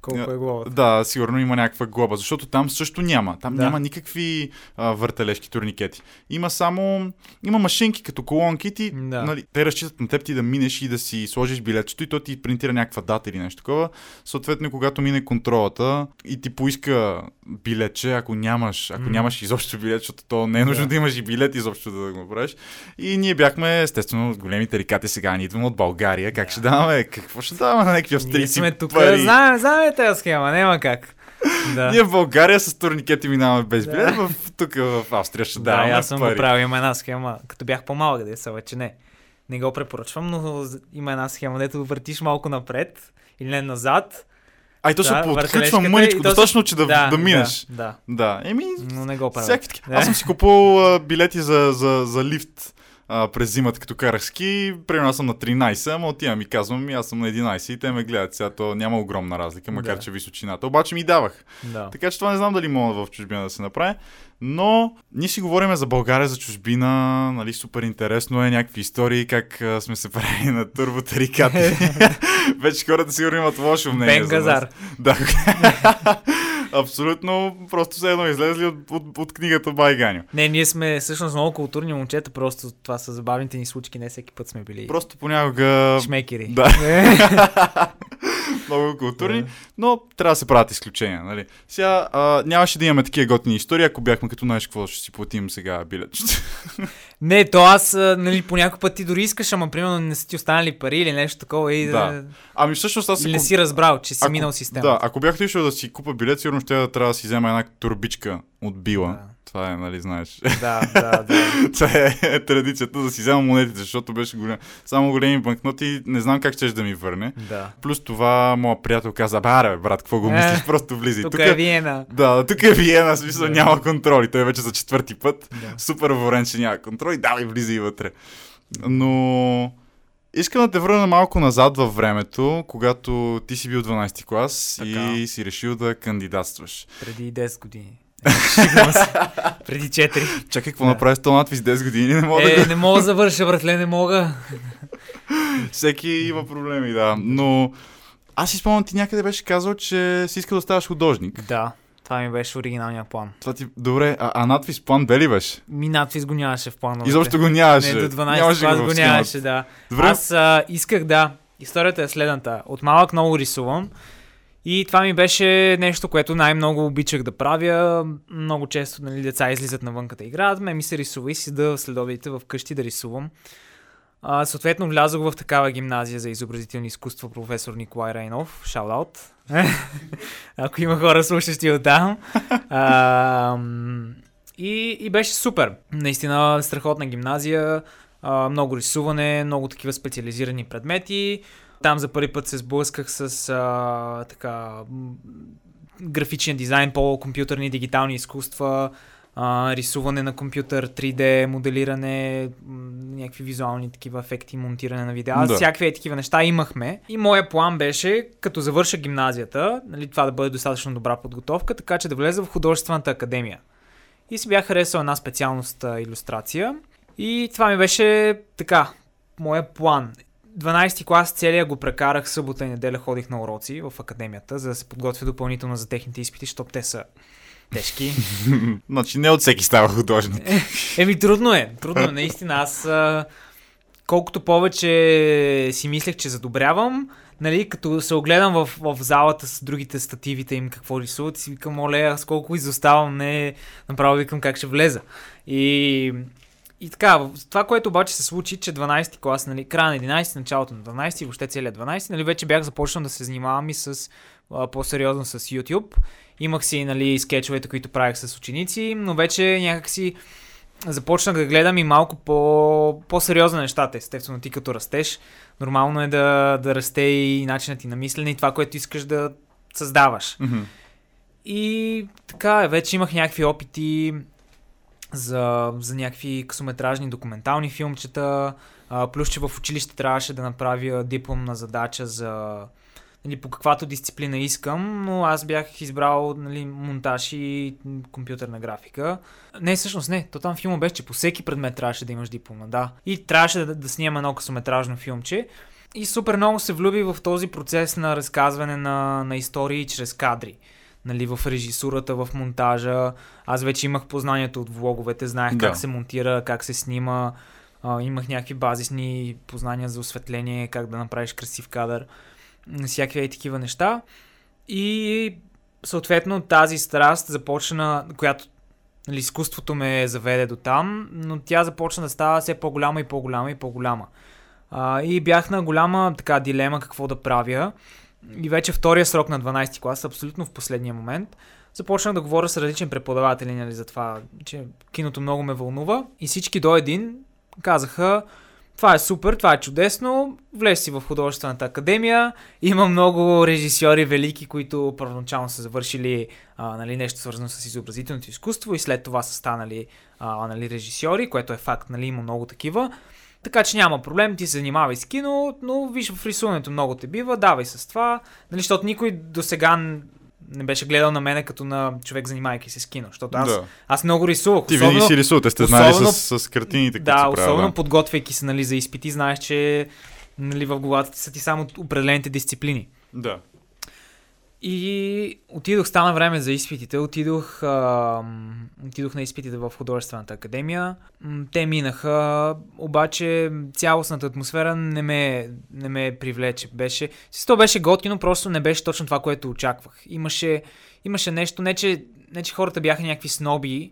Колко е главата. да, сигурно има някаква глоба, защото там също няма. Там Да. няма никакви а, въртележки турникети. Има само, има машинки като колонки, ти, Да. нали, те разчитат на теб ти да минеш и да си сложиш билетчето и то ти принтира някаква дата или нещо такова. Съответно, когато мине контролата и ти поиска билетче, ако нямаш, ако М. нямаш изобщо билет, защото то не е нужно Да. да, имаш и билет изобщо да го направиш. И ние бяхме, естествено, големи тарикати сега. Ние идваме от България. Как Да. ще даваме? Какво ще даваме на някакви Ние австрийци сме тук. пари? Знаем, знаем тази схема, няма как. Да. Ние в България с турникети минаваме без Да. билет, в, тук в Австрия ще Да, даваме и аз съм пари. го правил. Има една схема, като бях по-малък, да са вече не. Не го препоръчвам, но има една схема, дето въртиш малко напред или не назад. Ай, то се Да, подключва въртележката мъничко, и то се- достатъчно, че да, да, минеш. Да, да, Да, еми, но не го правя. всякакви. Да. Аз съм си купувал билети за, за, за лифт а, през зимата, като карах ски. Примерно аз съм на 13, ама отивам и казвам, и аз съм на 11 и те ме гледат. Сега то няма огромна разлика, макар Да. че височината. Обаче ми давах. Да. Така че това не знам дали мога в чужбина да се направи. Но ние си говорим за България, за чужбина, нали, супер интересно е, някакви истории, как а, сме се правили на турботарикати. [LAUGHS] Вече хората сигурно имат лошо мнение Бен за нас. Газар. Да. [LAUGHS] Абсолютно, просто все едно излезли от, от, от книгата Байганю. Не, ние сме всъщност много културни момчета, просто това са забавните ни случки, не всеки път сме били Просто понякога шмекери. Да. Е, [LAUGHS] много културни, Да. но трябва да се правят изключения. Нали? Сега а, нямаше да имаме такива готини истории, ако бяхме като знаеш какво ще си платим сега билетчето. [LAUGHS] не, то аз, нали, по някой път ти дори искаш, ама примерно не са ти останали пари или нещо такова и да... Ами всъщност аз Или не си разбрал, че си ако- минал системата. Да, ако бях отишъл да си купа билет, сигурно ще да трябва да си взема една турбичка от била. Да. Това е, нали, знаеш. Да, да, да. [LAUGHS] Това е традицията да си взема монетите, защото беше голям. Само големи банкноти, не знам как ще да ми върне. да. Плюс това, моят приятел каза, бе, брат, какво го Е, мислиш, просто влизай. Тук е Виена. Да, тук е Виена, смисъл Да. няма контроли. Той е вече за четвърти път. Да. Супер ворен, че няма контроли. Давай, влизай вътре. Но искам да те върна малко назад във времето, когато ти си бил 12 клас Така. и си решил да кандидатстваш. Преди 10 години. Се. Преди 4. Чакай, какво Да. направи с този надпис 10 години? Не мога да Е, го... не мога да завърша, братле, не мога. Всеки има проблеми, да. Но аз си спомням, ти някъде беше казал, че си искал да ставаш художник. Да, това ми беше оригиналния план. Това ти... Добре, а, а надпис план бе ли беше? Ми надпис го нямаше в плановете. Изобщо го нямаше. Не, до 12 Нямаше клас го схемата. нямаше, да. Добре, Аз а, исках да. Историята е следната. От малък много рисувам. И това ми беше нещо, което най-много обичах да правя. Много често нали, деца излизат навънка да играят. Ме ми се рисува и си да следобедите в къщи да рисувам. А, съответно влязох в такава гимназия за изобразителни изкуства професор Николай Райнов. Шаут-аут. [LAUGHS] Ако има хора слушащи от там. А, и, и беше супер. Наистина страхотна гимназия. А, много рисуване, много такива специализирани предмети. Там за първи път се сблъсках с а, така, графичен дизайн, по-компютърни дигитални изкуства, а, рисуване на компютър, 3D, моделиране, някакви визуални такива ефекти, монтиране на видеа. Да. Да. Всякакви е такива неща имахме. И моя план беше, като завърша гимназията, нали, това да бъде достатъчно добра подготовка, така че да влеза в художествената академия. И си бях харесал една специалност а, иллюстрация. И това ми беше така, моя план. 12 клас целия го прекарах събота и неделя ходих на уроци в академията, за да се подготвя допълнително за техните изпити, защото те са тежки. [LAUGHS] Значи не от всеки става художник. Еми, трудно е. Трудно е, наистина. Аз а, колкото повече си мислех, че задобрявам, нали, като се огледам в, в залата с другите стативите им какво рисуват, си викам, оле, аз колко изоставам, не, направо викам как ще влеза. И И така, това, което обаче се случи, че 12 клас, нали, края на 11, началото на 12, въобще целият 12, нали, вече бях започнал да се занимавам и с а, по-сериозно с YouTube. Имах си, нали, скетчовете, които правях с ученици, но вече някакси започнах да гледам и малко по, по-сериозно нещата. Естествено, ти като растеш, нормално е да, да расте и начинът ти на мислене и това, което искаш да създаваш. Мгм. И така, вече имах някакви опити за, за някакви късометражни документални филмчета, а, плюс, че в училище трябваше да направя дипломна задача за нали, по каквато дисциплина искам, но аз бях избрал нали, монтаж и компютърна графика. Не, всъщност не, то там филма беше, че по всеки предмет трябваше да имаш диплома, да. И трябваше да, да снимам едно късометражно филмче. И супер много се влюби в този процес на разказване на, на истории чрез кадри. Нали, в режисурата, в монтажа. Аз вече имах познанието от влоговете, знаех Да. как се монтира, как се снима. А, имах някакви базисни познания за осветление, как да направиш красив кадър. Всякакви и такива неща. И съответно тази страст започна, която нали, изкуството ме заведе до там, но тя започна да става все по-голяма и по-голяма и по-голяма. А, и бях на голяма така дилема какво да правя. И вече втория срок на 12 клас, абсолютно в последния момент, започнах да говоря с различни преподаватели нали, за това, че киното много ме вълнува. И всички до един казаха, това е супер, това е чудесно, влез си в художествената академия, има много режисьори велики, които първоначално са завършили а, нали, нещо свързано с изобразителното изкуство и след това са станали а, нали, режисьори, което е факт, нали, има много такива. Така че няма проблем, ти се занимавай с кино, но виж в рисуването много те бива, давай с това, нали, защото никой до сега не беше гледал на мене като на човек, занимайки се с кино, защото аз, Да. аз много рисувах. Ти винаги си рисувате, сте знали особено- с, с картините, Да, правят. особено да. подготвяйки се нали, за изпити, знаеш, че нали, в главата са ти само определените дисциплини. Да. И отидох, стана време за изпитите, отидох, а, отидох на изпитите в художествената академия. Те минаха, обаче цялостната атмосфера не ме, не ме привлече. Беше, то беше готино, просто не беше точно това, което очаквах. Имаше, имаше нещо, не че, не че хората бяха някакви сноби,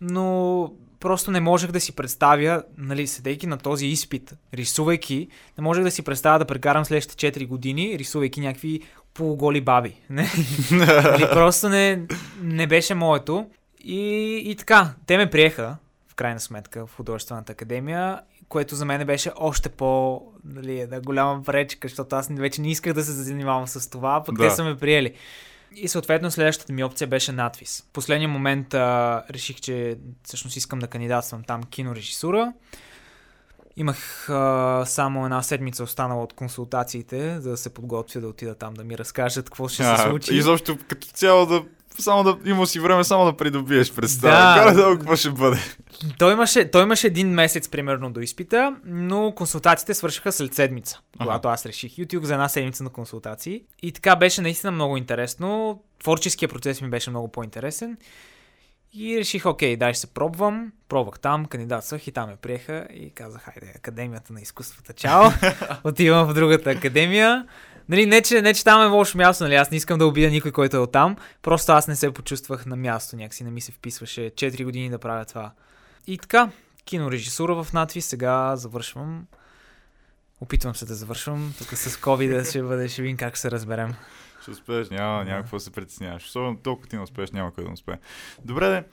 но просто не можех да си представя, нали, седейки на този изпит, рисувайки, не можех да си представя да прекарам следващите 4 години, рисувайки някакви полуголи баби. [LAUGHS] Не, нали, просто не, не беше моето. И, и така, те ме приеха, в крайна сметка, в художествената академия, което за мен беше още по нали, една голяма пречка, защото аз вече не исках да се занимавам с това, пък Да. те са ме приели. И съответно следващата ми опция беше надвис. В последния момент а, реших, че всъщност искам да кандидатствам там кинорежисура. Имах а, само една седмица останала от консултациите, за да се подготвя да отида там да ми разкажат какво ще се случи. изобщо като цяло да само да има си време само да придобиеш представа. Да. Горе-долу какво ще бъде. Той имаше, той имаше един месец примерно до изпита, но консултациите свършиха след седмица, когато аз реших YouTube за една седмица на консултации. И така беше наистина много интересно. Творческия процес ми беше много по-интересен. И реших, окей, дай ще се пробвам. Пробвах там, кандидатствах и там ме приеха и казах, хайде, Академията на изкуствата, чао. [LAUGHS] Отивам в другата академия. Нали, не, че, не, че там е лошо място, нали, аз не искам да обидя никой, който е оттам. Просто аз не се почувствах на място, някакси не ми се вписваше 4 години да правя това. И така, кинорежисура в надви, сега завършвам. Опитвам се да завършвам. Тук с COVID ще бъде, ще видим как се разберем. Ще успееш, няма, няма какво се притесняваш. Особено толкова ти не успееш, няма кой да успее. Добре, де.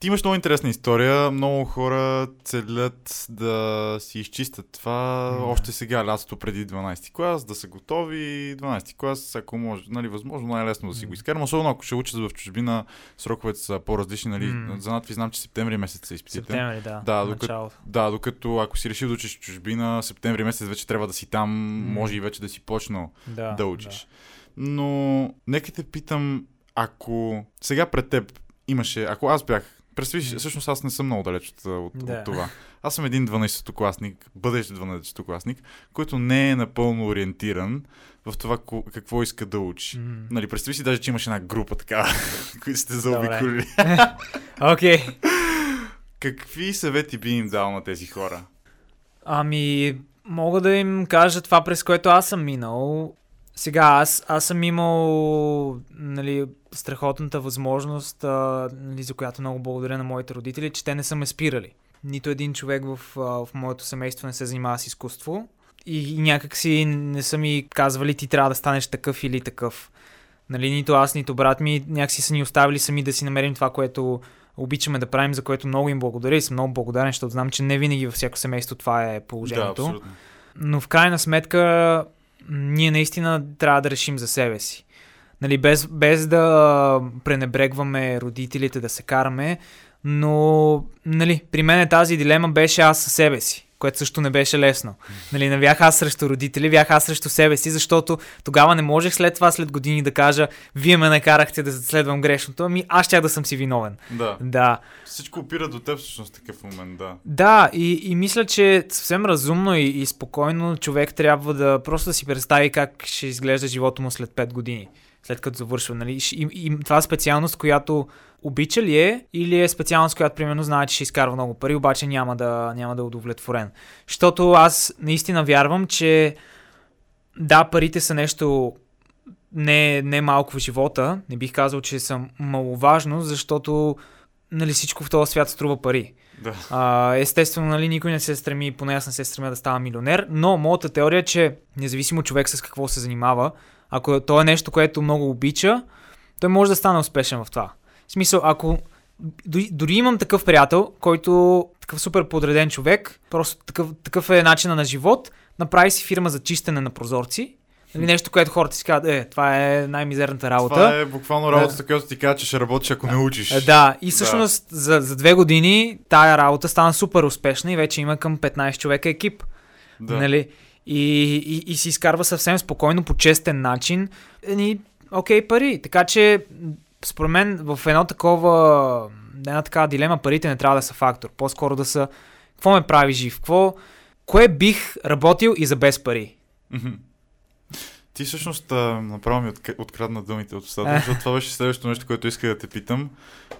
Ти имаш много интересна история. Много хора целят да си изчистят това Да. още сега, лятото преди 12 клас, да са готови. 12 клас, ако може, нали, възможно най-лесно да си го изкарам. Особено ако ще учат в чужбина, сроковете са по-различни. Нали. М. За надви знам, че септември месец са изпитите. Септември, да. Да, докато-. Да, докато ако си решил да учиш в чужбина, септември месец вече трябва да си там, може и вече да си почнал Да, да учиш. Но нека те питам, ако сега пред теб имаше, ако аз бях, представи, М. всъщност аз не съм много далеч от, от, Да. от това. Аз съм един 12-класник, бъдещ 12-класник, който не е напълно ориентиран в това какво иска да учи. М. Нали, представи си даже, че имаш една група така, [LAUGHS] които сте заобиколили. [LAUGHS] [LAUGHS] Окей. Какви съвети би им дал на тези хора? Ами, мога да им кажа това, през което аз съм минал. Сега, аз, аз съм имал нали, страхотната възможност, а, нали, за която много благодаря на моите родители, че те не са ме спирали. нито един човек в, в моето семейство не се занимава с изкуство. И, някакси не са ми казвали ти трябва да станеш такъв или такъв. Нали, нито аз, нито брат ми някакси са ни оставили сами да си намерим това, което обичаме да правим, за което много им благодаря и съм много благодарен, защото знам, че не винаги във всяко семейство това е Да, положението. абсолютно. но в крайна сметка ние наистина трябва да решим за себе си. Нали, без, без да пренебрегваме родителите, да се караме, но нали, при мен тази дилема беше аз със себе си, което също не беше лесно. Нали, не бях аз срещу родители, бях аз срещу себе си, защото тогава не можех след това, след години да кажа, вие ме накарахте да следвам грешното, ами аз щях да съм си виновен. Да. Да. Всичко опира до теб всъщност такъв момент, да. Да, и, и мисля, че съвсем разумно и, и спокойно човек трябва да просто да си представи как ще изглежда живота му след 5 години, след като завършва. Нали? И, и това специалност, която обича ли е, или е специалност, която примерно знае, че ще изкарва много пари, обаче няма да, няма да е удовлетворен. Защото аз наистина вярвам, че да, парите са нещо не, не малко в живота. Не бих казал, че са маловажно, защото нали, всичко в този свят струва пари. Да. А, естествено, нали, никой не се стреми, поне аз не се стремя да става милионер, но моята теория е, че независимо човек с какво се занимава, ако то е нещо, което много обича, той може да стане успешен в това. В смисъл, ако дори, имам такъв приятел, който такъв супер подреден човек, просто такъв, такъв е начина на живот, направи си фирма за чистене на прозорци, нали, нещо, което хората си казват, е, това е най-мизерната работа. Това е буквално работата, която ти казва, че ще работиш, ако не учиш. Е, Да, и всъщност за, за две години тая работа стана супер успешна и вече има към 15 човека екип. Да. Нали? И, и, и си изкарва съвсем спокойно, по честен начин. И, окей, пари. Така че, според мен, в едно такова, една такава дилема, парите не трябва да са фактор. По-скоро да са, какво ме прави жив? Какво, кое бих работил и за без пари? Мгм. Ти всъщност а, направо ми отк- открадна думите от устата, защото това беше следващото нещо, което исках да те питам.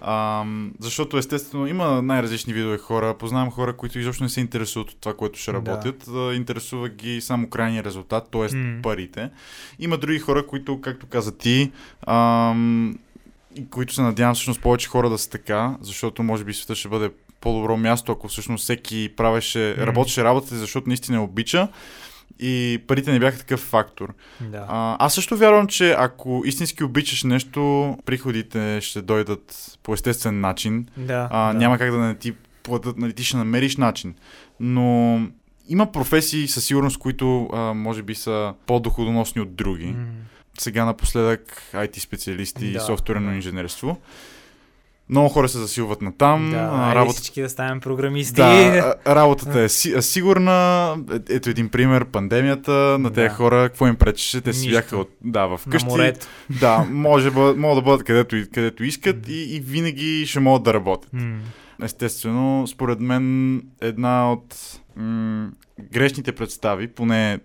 А, защото естествено има най-различни видове хора. Познавам хора, които изобщо не се интересуват от това, което ще работят. Да. Интересува ги само крайния резултат, т.е. М. парите. Има други хора, които, както каза ти, и които се надявам всъщност повече хора да са така, защото може би света ще бъде по-добро място, ако всъщност всеки правеше, М. работеше работата, защото наистина обича и парите не бяха такъв фактор. Да. А, аз също вярвам, че ако истински обичаш нещо, приходите ще дойдат по естествен начин. да, А, да. Няма как да не ти платят, нали, ти ще намериш начин. Но има професии със сигурност, които а, може би са по-доходоносни от други. М. Сега напоследък IT специалисти и Да, софтуерно да. инженерство. Много хора се засилват на там. Да, а, айде работата всички да ставим програмисти. да, [LAUGHS] работата е си, сигурна. Е- Ето един пример, пандемията на тези Да. хора, какво им пречеше? Те си бяха от, да, в къщи. Да, [LAUGHS] може, могат да бъдат където, където искат и, и винаги ще могат да работят. Естествено, според мен една от м- грешните представи, поне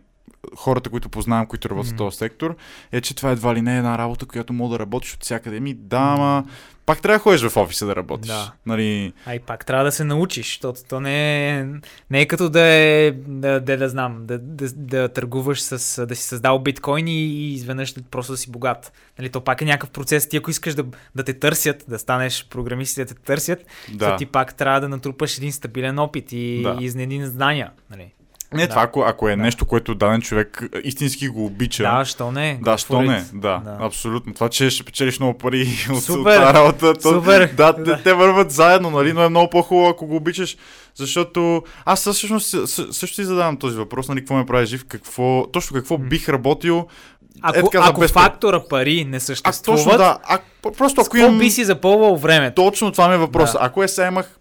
хората, които познавам, които работят в М. този сектор, е, че това едва ли не е една работа, която мога да работиш от всякъде. Ми, да, ама пак трябва да ходиш в офиса да работиш. Да. Нали, Ай, пак трябва да се научиш, защото то не е, не е като да е, да, да, да знам, да, да, да търгуваш с, да си създал биткоини и изведнъж просто да си богат. Нали, то пак е някакъв процес. Ти ако искаш да, да те търсят, да станеш програмист и да те търсят, да. ти пак трябва да натрупаш един стабилен опит и, Да. и един знания. Нали. Не, Да. това ако, ако е Да. нещо, което даден човек е, истински го обича. Да, що не? Да, що не? Да, Да. абсолютно. Това, че ще печелиш много пари [LAUGHS] от, от Супер! тази работа, то, Супер! да, Да. Те, те върват заедно, нали? Но е много по-хубаво, ако го обичаш, защото аз всъщност съ- съ- също си задавам този въпрос, нали, какво ме прави жив, какво, точно какво бих работил. Ако, Е, така, ако без фактора пари не А, съществуват, точно да, а, просто ако имам... би си запълвал времето? Точно това ми е въпрос. Да. Ако е сега имах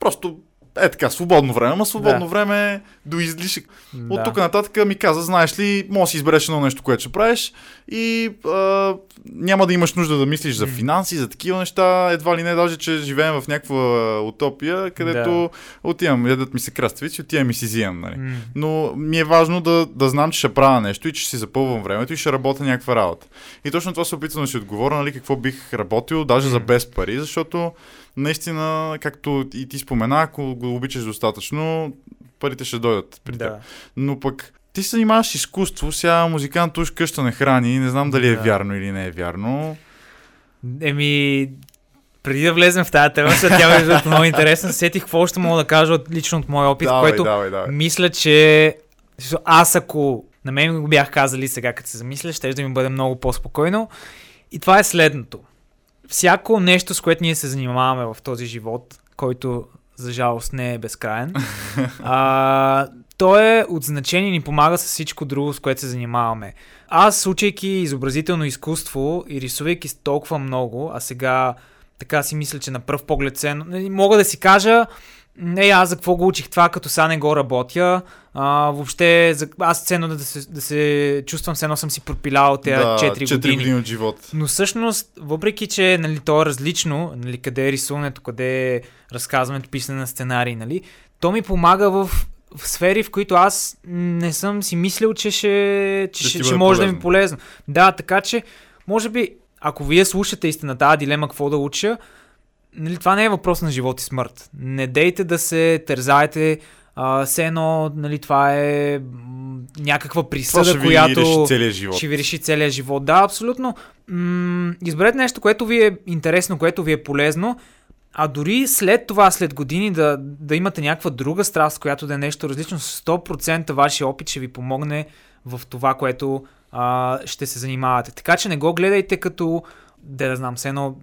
просто е така, свободно време, ама свободно Да. време до излишък. От Да. тук нататък ми каза, знаеш ли, може да си избереш едно нещо, което ще правиш и а, няма да имаш нужда да мислиш за финанси, за такива неща, едва ли не, даже, че живеем в някаква утопия, където отивам, ядат ми се краставици, отивам и си взимам, нали. М. Но ми е важно да, да знам, че ще правя нещо и че ще си запълвам времето и ще работя някаква работа. И точно това се опитвам да си отговоря, нали, какво бих работил, даже за М. без пари, защото наистина, както и ти спомена, ако го обичаш достатъчно, парите ще дойдат при теб. Да. Но пък ти се занимаваш с изкуство, сега музикант уж къща не храни, не знам дали е Да. вярно или не е вярно. Еми, преди да влезем в тази тема, след тя беше много интересна, сетих какво ще мога да кажа от, лично от моя опит, давай, което давай, давай. мисля, че аз ако на мен го бях казали сега, като се замисля, ще да ми бъде много по-спокойно. И това е следното. Всяко нещо, с което ние се занимаваме в този живот, който за жалост не е безкраен, [LAUGHS] а, то е от значение ни помага с всичко друго, с което се занимаваме. Аз, учейки изобразително изкуство и рисувайки толкова много, а сега така си мисля, че на пръв поглед ценно, нали, мога да си кажа, не, аз за какво го учих това, като сега не го работя. А, въобще, за, аз ценно да се, да се чувствам, все едно съм си пропилял тези да, 4, 4 години. години от живот. Но всъщност, въпреки, че нали, то е различно, нали, къде е рисуването, къде е разказването, писане на сценарии, нали, то ми помага в, в сфери, в които аз не съм си мислил, че ще, че, ще, ще може да ми полезно. е полезно. Да, така че, може би, ако вие слушате истина тази дилема какво да уча, нали, това не е въпрос на живот и смърт. Не дейте да се тързаете, а, все едно, нали, това е някаква Това присъда, ви която реши целия живот. ще ви реши целия живот. Да, абсолютно. М- изберете нещо, което ви е интересно, което ви е полезно, а дори след това, след години, да, да имате някаква друга страст, която да е нещо различно, 100% вашия опит ще ви помогне в това, което а, ще се занимавате. Така че не го гледайте като, да, да знам, все едно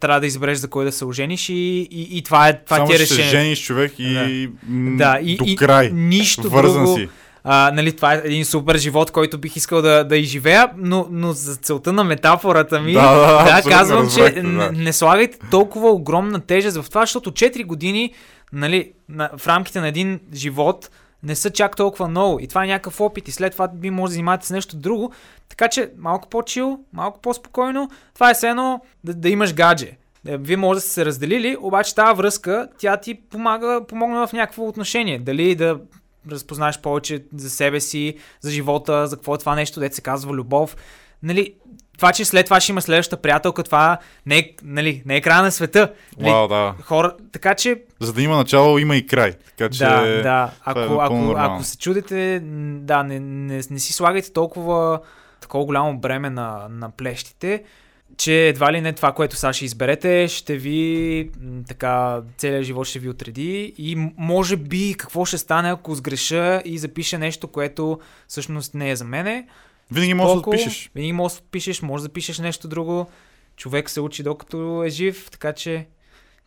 трябва да избереш за кой да се ожениш и, и, и това е, това Само ти е ще се решение. жениш човек и м, Да, и, до и край. нищо Вързан друго. си. А, нали, това е един супер живот, който бих искал да, да изживея, но, но за целта на метафората ми, Да, да, да, абсолютно казвам, че разбрахте, не, да. не слагайте толкова огромна тежест в това, защото 4 години нали, на, в рамките на един живот не са чак толкова много. И това е някакъв опит и след това би може да занимавате с нещо друго. Така че малко по-чил, малко по-спокойно. Това е все едно да, да имаш гадже. Е, Вие може да сте се разделили, обаче тази връзка, тя ти помага, помогна в някакво отношение. Дали да разпознаеш повече за себе си, за живота, за какво е това нещо, дете се казва любов. Нали, това, че след това ще има следващата приятелка, това не е, нали, не е края на света. Нали, Вау, да. Хора, така че За да има начало, има и край. Така че... да, да. това е Ако, ако, ако се чудите, да, не, не, не си слагайте толкова такова голямо бреме на, на плещите, че едва ли не това, което сега ще изберете, ще ви така, целият живот ще ви отреди и може би какво ще стане, ако сгреша и запиша нещо, което всъщност не е за мене. Винаги можеш да отпишеш. Винаги можеш да отпишеш, може да пишеш нещо друго. Човек се учи докато е жив, така че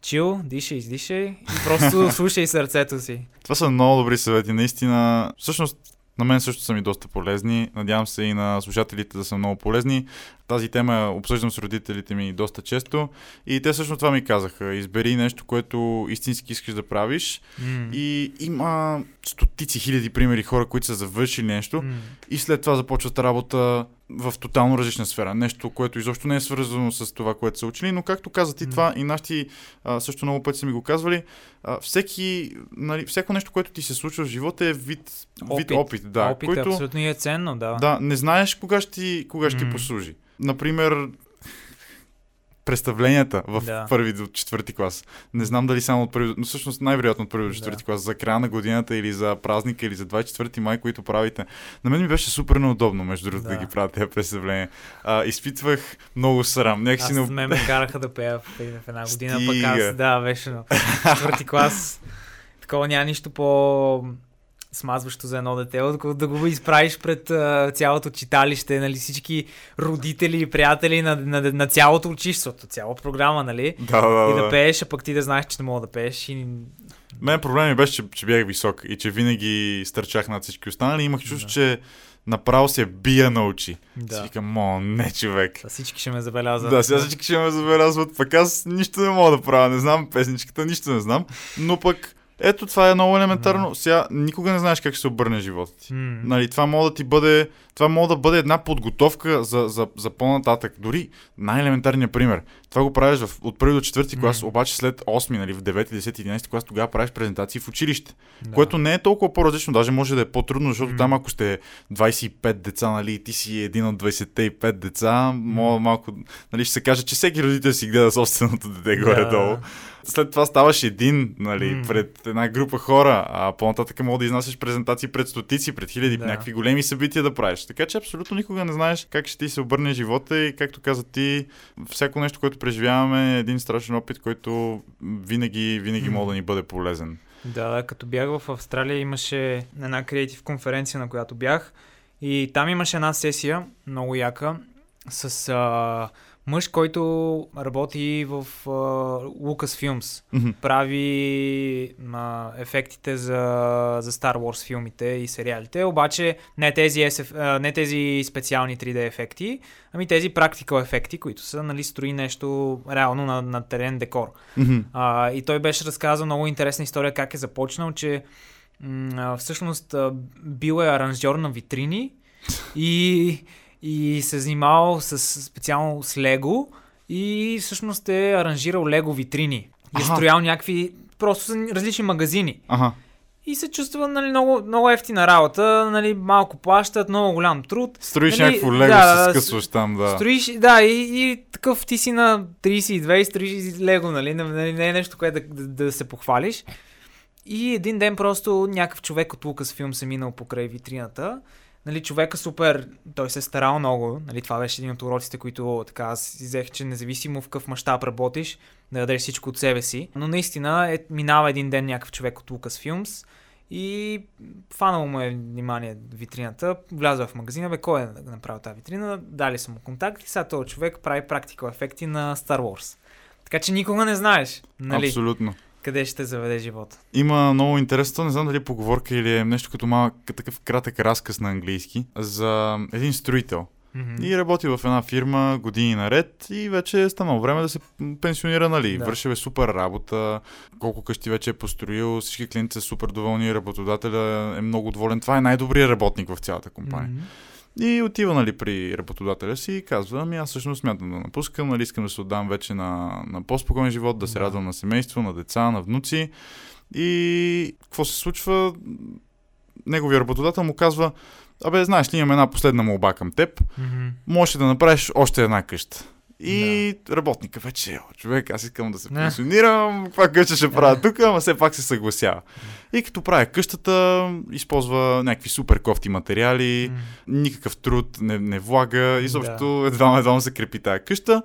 чил, дишай, издишай и просто [LAUGHS] слушай сърцето си. Това са много добри съвети. Наистина, всъщност, на мен също са ми доста полезни. Надявам се и на слушателите да са много полезни. Тази тема обсъждам с родителите ми доста често. И те всъщност това ми казаха. Избери нещо, което истински искаш да правиш. М. И има стотици хиляди примери хора, които са завършили нещо М. и след това започват работа в тотално различна сфера. Нещо, което изобщо не е свързано с това, което са учили, но както каза ти М. това и наши а, също много пъти са ми го казвали, а, всеки, нали, всяко нещо, което ти се случва в живота е вид опит, вид опит да, Опит който, абсолютно и е ценно, да. да, не знаеш кога ще, ти- кога ще ти М. послужи. Например, представленията в Да. първи до четвърти клас. Не знам дали само от първи, но всъщност най-вероятно от първи до четвърти Да. клас, за края на годината или за празника или за 24 май, които правите. На мен ми беше супер неудобно, между другото, да, Да. ги правя тези представления. А, изпитвах много срам. Нека си Аз мен ме караха да пея в, една година, пък Стига. аз, да, беше на четвърти клас. [LAUGHS] Такова няма нищо по смазващо за едно дете, отколкото да го изправиш пред а, цялото читалище, нали, всички родители и приятели на, на, на цялото училище, защото цяла програма, нали? Да, да, И да. да пееш, а пък ти да знаеш, че не мога да пееш и Мен проблем ми беше, че, че бях висок и че винаги стърчах над всички останали. Имах чувство, Да. че направо се бия на очи. Да. Си да. викам, мо, не човек. А всички ще ме забелязват. Да, сега всички ще ме забелязват, пък аз нищо не мога да правя, не знам песничката, нищо не знам, но пък ето това е много елементарно. Сега никога не знаеш как ще се обърне живота ти. Нали, това може да ти бъде, това може да бъде една подготовка за, за, за по-нататък. Дори най-елементарният пример. Това го правиш в, от първи до четвърти клас, М. обаче след 8, нали, в 9, 10, 11 клас, тогава правиш презентации в училище. Да. Което не е толкова по-различно, даже може да е по-трудно, защото М. там ако сте 25 деца, нали, ти си един от 25 деца, мога малко, нали, ще се каже, че всеки родител си гледа собственото дете горе-долу. След това ставаш един, нали, М. пред една група хора, а по-нататък мога да изнасяш презентации пред стотици, пред хиляди, Да. някакви големи събития да правиш. Така че абсолютно никога не знаеш как ще ти се обърне живота и както каза ти, всяко нещо, което преживяваме е един страшен опит, който винаги, винаги М. може да ни бъде полезен. Да, да, като бях в Австралия имаше една креатив конференция, на която бях и там имаше една сесия, много яка, с а, мъж, който работи в Lucasfilms. Мгм. Прави а, ефектите за, за Star Wars филмите и сериалите, обаче не тези, SF, а, не тези специални 3D ефекти, ами тези практикал ефекти, които са, нали, строи нещо реално на, на терен декор. Мгм. А, и той беше разказал много интересна история как е започнал, че м- всъщност бил е аранжьор на витрини и, и се занимавал с, специално с Лего и всъщност е аранжирал Лего витрини. И е Аха. строял някакви просто са различни магазини. Ага. И се чувства нали, много, много ефтина работа, нали, малко плащат, много голям труд. Строиш Нали, някакво лего, да, се скъсваш там, да. Строиш, да, и, и такъв ти си на 32 и строиш лего, нали? Не, не, е нещо, което да, да, да се похвалиш. И един ден просто някакъв човек от Lucasfilm се минал покрай витрината. Нали, човека супер, той се е старал много. Нали, това беше един от уроците, които така аз взех, че независимо в какъв мащаб работиш, да дадеш всичко от себе си. Но наистина е, минава един ден някакъв човек от Lucasfilms и фанало му е внимание витрината, влязъл в магазина, бе, кой е да направил тази витрина, дали са му контакт и сега този човек прави практикал ефекти на Star Wars. Така че никога не знаеш, нали, Абсолютно. Къде ще заведе живота. Има много интересно, не знам дали е поговорка или е нещо като малък, такъв кратък разказ на английски, за един строител. Мгм. И работи в една фирма години наред и вече е станало време да се пенсионира, нали? Да. Вършил е супер работа, колко къщи вече е построил, всички клиенти са супер доволни, работодателя е много доволен. Това е най-добрият работник в цялата компания. Мгм. И отива нали, при работодателя си и казва, ами аз всъщност смятам да напускам, нали, искам да се отдам вече на, на по-спокоен живот, да се Да. радвам на семейство, на деца, на внуци. И какво се случва? Неговия работодател му казва, абе, знаеш ли, имам една последна молба към теб, Мгм. можеш да направиш още една къща. И работника вече, е, човек, аз искам да се пенсионирам, каква къща ще правя тук, ама все пак се съгласява. И като прави къщата, използва някакви супер кофти материали, никакъв труд не, не влага, изобщо едва едва се крепи тази къща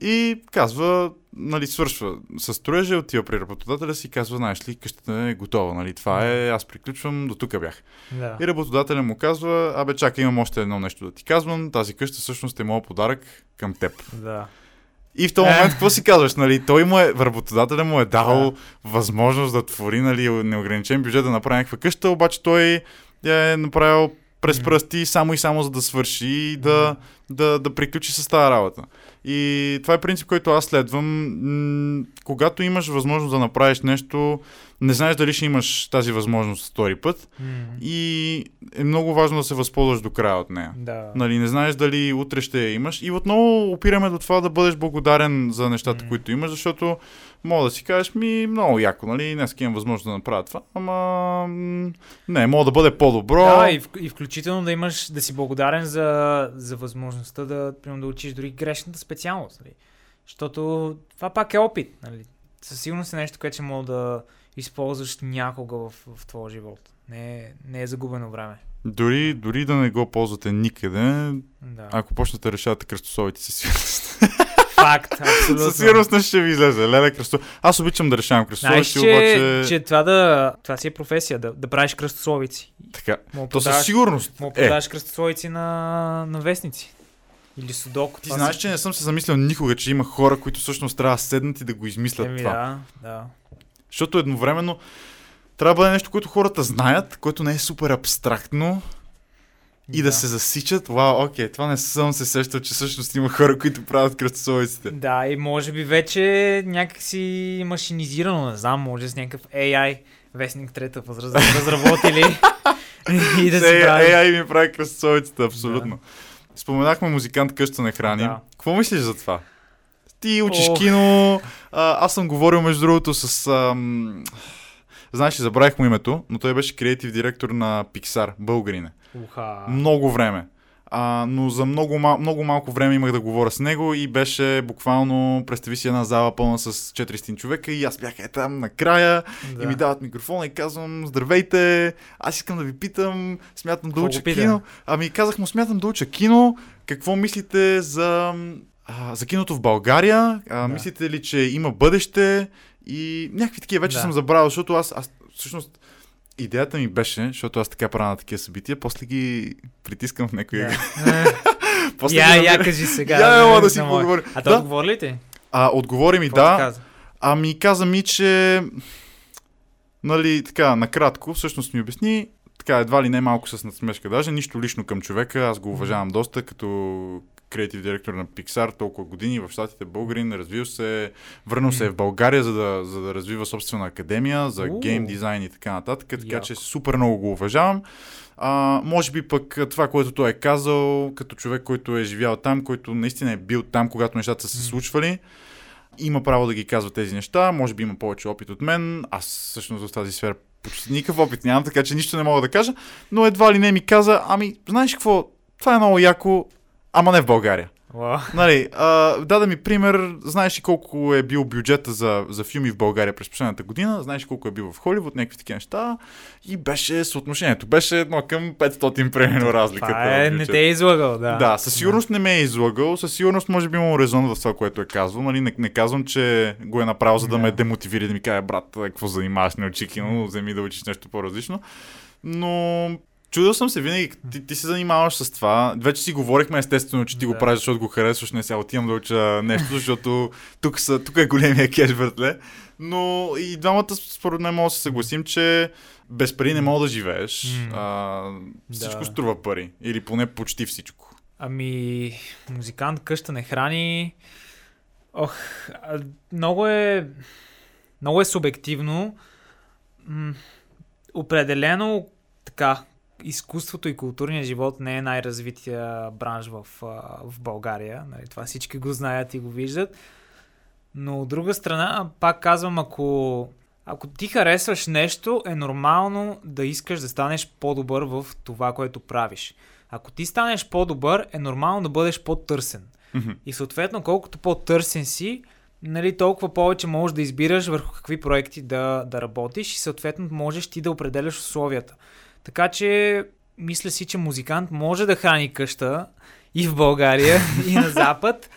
и казва, нали, свършва с строежа, отива при работодателя си и казва, знаеш ли, къщата е готова, нали, това е, аз приключвам, до тук бях. Да. И работодателя му казва, абе чакай, имам още едно нещо да ти казвам, тази къща всъщност е моят подарък към теб. Да. И в този Е. момент какво си казваш, нали, той му е, работодателя му е дал възможност да твори, нали, неограничен бюджет да направи някаква къща, обаче той я е направил през пръсти само и само за да свърши и да, да, да приключи с тази работа. И това е принцип, който аз следвам. Когато имаш възможност да направиш нещо, не знаеш дали ще имаш тази възможност втори път и е много важно да се възползваш до края от нея. Да. Нали, не знаеш дали утре ще я имаш. И отново опираме до това да бъдеш благодарен за нещата, които имаш, защото мога да си кажеш ми много яко, нали, днес имам възможност да направя това, ама не, мога да бъде по-добро. Да, и, в, и включително да имаш, да си благодарен за, за възможността да, примерно, да учиш дори грешната специалност. Нали? Защото това пак е опит. Нали? Със сигурност е нещо, което ще мога да използваш някога в, в твоя живот. Не, не е загубено време. Дори, дори да не го ползвате никъде, Да. ако почнете да решавате кръстосовите със сигурност. [LAUGHS] Факт, [LAUGHS] абсолютно. със сигурност не ще ви излезе. Леле кръсто. Аз обичам да решавам кръстосовици, че, обаче... че това, да, това си е професия, да, да правиш кръстословици. Така. Мога То със сигурност. Мога Е, продаваш кръстословици на, на вестници. Или судоко. ти знаеш, че не съм се замислял никога, че има хора, които всъщност трябва да седнат и да го измислят Еми, това. да, да. Защото едновременно трябва да бъде нещо, което хората знаят, което не е супер абстрактно и да, се засичат. Вау, окей, това не съм се сещал, че всъщност има хора, които правят кръстосовиците. Да, и може би вече някакси машинизирано, не знам, може с някакъв AI вестник трета възраст да [LAUGHS] разработили и да Се, прави. AI ми прави кръстосовиците, абсолютно. Споменахме музикант къща не храни. Да. Какво мислиш за това? Ти учиш Ох. кино. А, аз съм говорил, между другото, с... Ам... Знаеш, забравих му името, но той беше креатив директор на Pixar, българине. Уха. Много време. А, но за много, мал, много малко време имах да говоря с него и беше буквално, представи си една зала пълна с 400 човека и аз бях е там накрая Да. и ми дават микрофона и казвам, здравейте, аз искам да ви питам, смятам да уча кино. Ами казах му, смятам да уча кино, какво мислите за, а, за киното в България? А, Да. Мислите ли, че има бъдеще? И някакви такива вече Да. съм забравил, защото аз, аз всъщност идеята ми беше, защото аз така правя на такива събития, после ги притискам в някои... Да. [LAUGHS] после Я, ги я кажи сега. Я, ела да си поговорим. А то Да. отговори ли ти? А, отговори ми Какво да. каза? Ами каза ми, че нали, така, накратко, всъщност ми обясни, така, едва ли не малко с надсмешка даже, нищо лично към човека, аз го уважавам доста, като креатив директор на Pixar, толкова години в Штатите, българин, развил се, върнал се е в България, за да, за да развива собствена академия за Уу. гейм дизайн и така нататък, така Яко. че супер много го уважавам. А, може би пък това, което той е казал, като човек, който е живял там, който наистина е бил там, когато нещата са се случвали, има право да ги казва тези неща, може би има повече опит от мен, аз всъщност в тази сфера почти никакъв опит нямам, така че нищо не мога да кажа, но едва ли не ми каза, ами знаеш какво, това е много яко, ама не в България. Уау. Нали, а, даде ми пример, знаеш ли колко е бил бюджета за, за филми в България през последната година, знаеш ли колко е бил в Холивуд, някакви такива неща и беше съотношението, беше едно към 500 примерно разликата. Това е, не те е излагал, да. Да, със сигурност не ме е излагал, със сигурност може би имам резон в това, което е казвал. Нали, не, не казвам, че го е направил, за да Да. ме демотивира да ми каже, брат, какво занимаваш, не учи кино, вземи да учиш нещо по-различно. Но чудил съм се винаги, ти, ти се занимаваш с това. Вече си говорихме естествено, че ти го Да. правиш, защото го харесваш, не сега отивам да уча нещо, защото тук, са, тук е големия кеш, братле. Но и двамата според мен мога да се съгласим, че без пари не мога да живееш. М. А, всичко Да. струва пари. Или поне почти всичко. Ами, музикант къща не храни. Ох, много е. Много е субективно. М, определено така. Изкуството и културният живот не е най-развития бранш в, в България. Нали, това всички го знаят и го виждат. Но от друга страна, пак казвам, ако, ако ти харесваш нещо, е нормално да искаш да станеш по-добър в това, което правиш. Ако ти станеш по-добър, е нормално да бъдеш по-търсен. Мгм. И съответно, колкото по-търсен си, нали, толкова повече можеш да избираш върху какви проекти да, да работиш и съответно можеш ти да определяш условията. Така че, мисля си, че музикант може да храни къща и в България, [LAUGHS] и на Запад.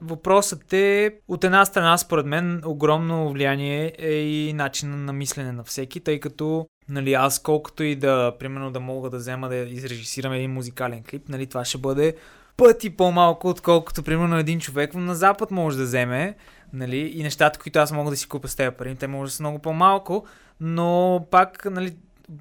Въпросът е, от една страна, според мен, огромно влияние е и начина на мислене на всеки, тъй като нали, аз колкото и да, примерно, да мога да взема да изрежисирам един музикален клип, нали, това ще бъде пъти по-малко, отколкото, примерно, един човек на Запад може да вземе, нали, и нещата, които аз мога да си купя с тези пари, те може да са много по-малко, но пак, нали,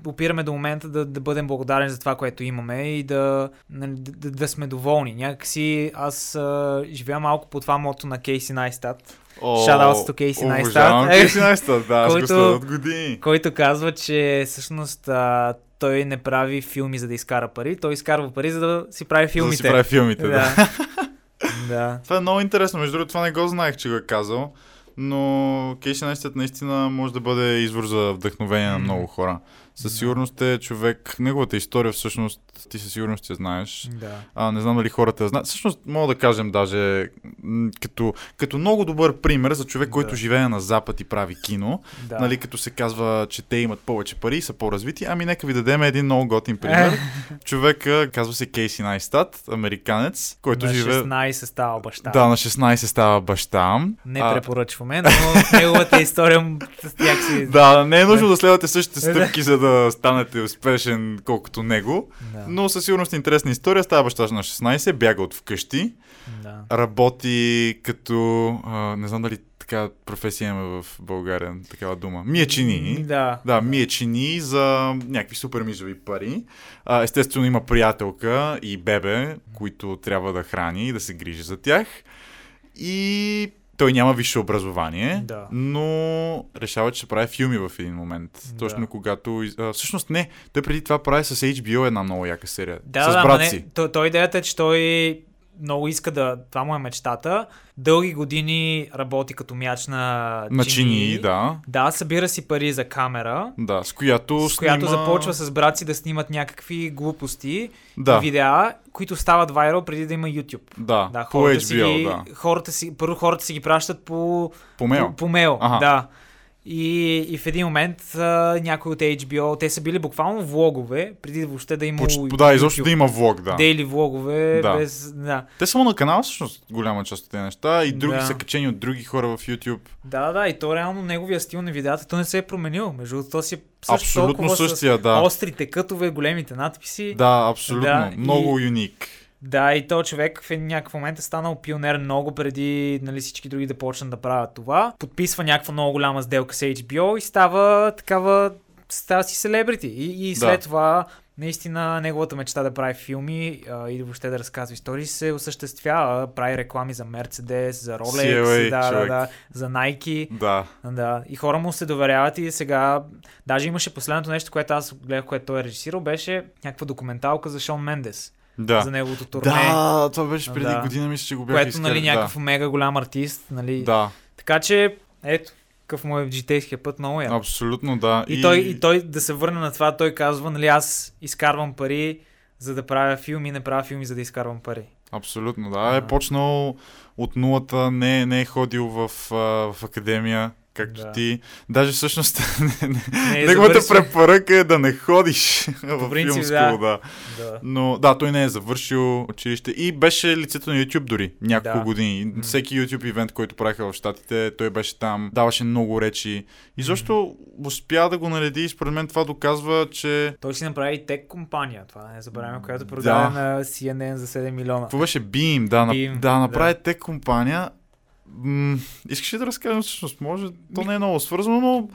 опираме до момента да, да бъдем благодарни за това, което имаме и да, нали, да, да, сме доволни. Някакси аз а, живея малко по това мото на Кейси Найстат, Shoutouts to. Обожавам Е, Кейси Найстат, да, който- от години. който казва, че всъщност а, той не прави филми за да изкара пари, той изкарва пари за да си прави За филмите. да си прави филмите, да. да. [LAUGHS] да. Това е много интересно, между другото това не го знаех, че го е казал, но Кейси Найстат наистина може да бъде извор за вдъхновение на М. много хора. Със сигурност е човек, неговата история всъщност, ти със сигурност я знаеш. Да. А, не знам дали хората я знаят. Всъщност, мога да кажем даже като, като много добър пример за човек, който Да. живее на Запад и прави кино. да. Нали, като се казва, че те имат повече пари и са по-развити. Ами нека ви дадем един много готин пример. Е. [LAUGHS] Човека казва се Кейси Найстат, американец, който на живее... 16 става баща. Да, на 16 става баща. Не А, препоръчваме, но [LAUGHS] неговата история някакси... Да, не е нужно да следвате същите [LAUGHS] стъпки, за да станете успешен колкото него. Да. Но със сигурност интересна история. Става баща на 16, бяга от вкъщи. да. работи като... А, не знам дали така професия има в България, такава дума. Мие чини. Да. Да, мие чини за някакви супер мизови пари. А, естествено има приятелка и бебе, които трябва да храни и да се грижи за тях. И той няма висше образование, Да. но решава, че ще прави филми в един момент. Да. Точно когато... А, всъщност не, той преди това прави с HBO една много яка серия. Да, с да, брат си. не, то, то идеята е, че той много иска да... Това му е мечтата. Дълги години работи като мяч на На чинии. чинии, да. Да, събира си пари за камера, Да, с която с която снима... започва с брат си да снимат някакви глупости, Да, видеа, които стават вайрал преди да има YouTube. да, Да, по хората, си HBO, ги, да. хората си, първо хората си ги пращат по, По мейл. по, по мейл. Аха. Да. И, и в един момент а, някои от HBO, те са били буквално влогове, преди въобще да има Поч- да, изобщо да има влог, да. дейли влогове, Да. без... Да. Те само на канала всъщност голяма част от тези неща и други Да. са качени от други хора в YouTube. да, да, и то реално неговия стил на видеята, то не се е променил. Между другото, то си също Абсолютно същия, с да. острите кътове, големите надписи. Да, абсолютно. Да, и- Много юник. Да, и то човек в някакъв момент е станал пионер много преди нали, всички други да почнат да правят това. Подписва някаква много голяма сделка с HBO и става такава, става си селебрити. И, и след Да. това наистина неговата мечта да прави филми а, и въобще да разказва истории се осъществява. Прави реклами за Mercedes, за Rolex, CLA, да, да, да, за Nike. Да. Да, и хора му се доверяват и сега, даже имаше последното нещо, което аз гледах, което той е режисирал, беше някаква документалка за Шон Мендес, Да. за неговото турне. Да, това беше преди Да. година, мисля, че го бях което, нали, някакъв мега голям артист, нали. Да. да, Така че, ето, какъв му е житейския път, много е. абсолютно да. И, той, и той, да се върне на това, той казва, нали, аз изкарвам пари, за да правя филми, не правя филми, за да изкарвам пари. Абсолютно, да. Е Да. почнал от нулата, не, не е ходил в, а, в академия, както Да. ти. Даже всъщност [LAUGHS] е неговата препоръка е да не ходиш [LAUGHS] в принцип, филм да. да. Да. Но да, той не е завършил училище и беше лицето на YouTube дори няколко Да. години. М. Всеки YouTube ивент, който правиха в Штатите, той беше там, даваше много речи. И защо успя да го нареди и според мен това доказва, че Той си направи тек компания, това не забравяме, която продаде Да. на CNN за 7 милиона. какво беше Beam, да, Beam, да, направи да. тек компания. М- искаш ли да разкажем всъщност? Може, то не е много свързано, но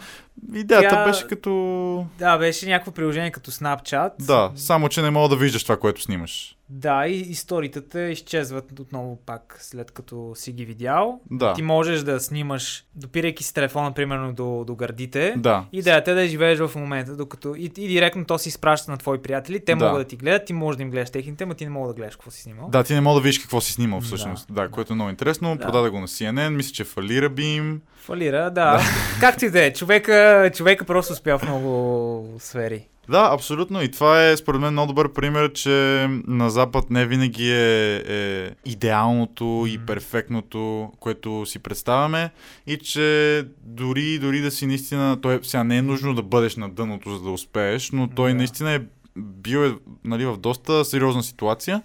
идеята Тя- беше като... Да, беше някакво приложение като Snapchat. Да, само че не мога да виждаш това, което снимаш. Да, и историята изчезват отново пак, след като си ги видял. Да, Ти можеш да снимаш, допирайки си телефона, примерно, до, до гърдите. да. Идеята е да живееш в момента, докато и, и директно то си изпраща на твои приятели. Те Да. могат да ти гледат, ти можеш да им гледаш техните, но ти не мога да гледаш какво си снимал. Да, ти не мога да видиш какво си снимал Да, всъщност. Да, да. което е много интересно. Да. Продаде го на CNN, мисля, че фалира би им. Фалира, да. Както и да е. Човека, човека просто успя в много сфери. Да, абсолютно. И това е, според мен, много добър пример, че на Запад не винаги е, е идеалното и перфектното, което си представяме. И че дори, дори да си наистина... Той сега не е нужно да бъдеш на дъното, за да успееш, но той Да. наистина е бил е, нали, в доста сериозна ситуация.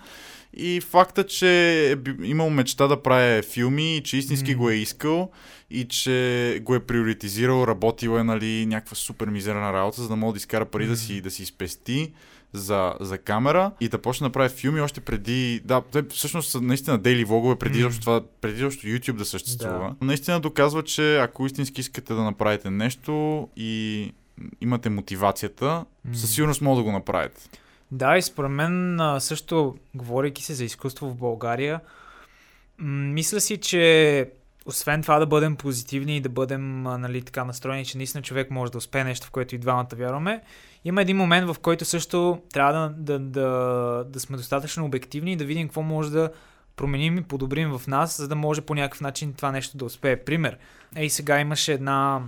И факта, че е имал мечта да прави филми, че истински М. го е искал и че го е приоритизирал, работил е нали, някаква супер мизерна работа, за да може да изкара пари да М. си, да си спести за, за камера и да почне да прави филми още преди... Да, те всъщност са наистина дейли влогове, преди mm. това, преди изобщо YouTube да съществува. Наистина доказва, че ако истински искате да направите нещо и имате мотивацията, М. със сигурност може да го направите. Да, и според мен също, говорейки се за изкуство в България, мисля си, че освен това да бъдем позитивни и да бъдем нали, така настроени, че наистина човек може да успее нещо, в което и двамата вярваме, има един момент, в който също трябва да, да, да, да сме достатъчно обективни и да видим какво може да променим и подобрим в нас, за да може по някакъв начин това нещо да успее. Пример. Ей, сега имаше една,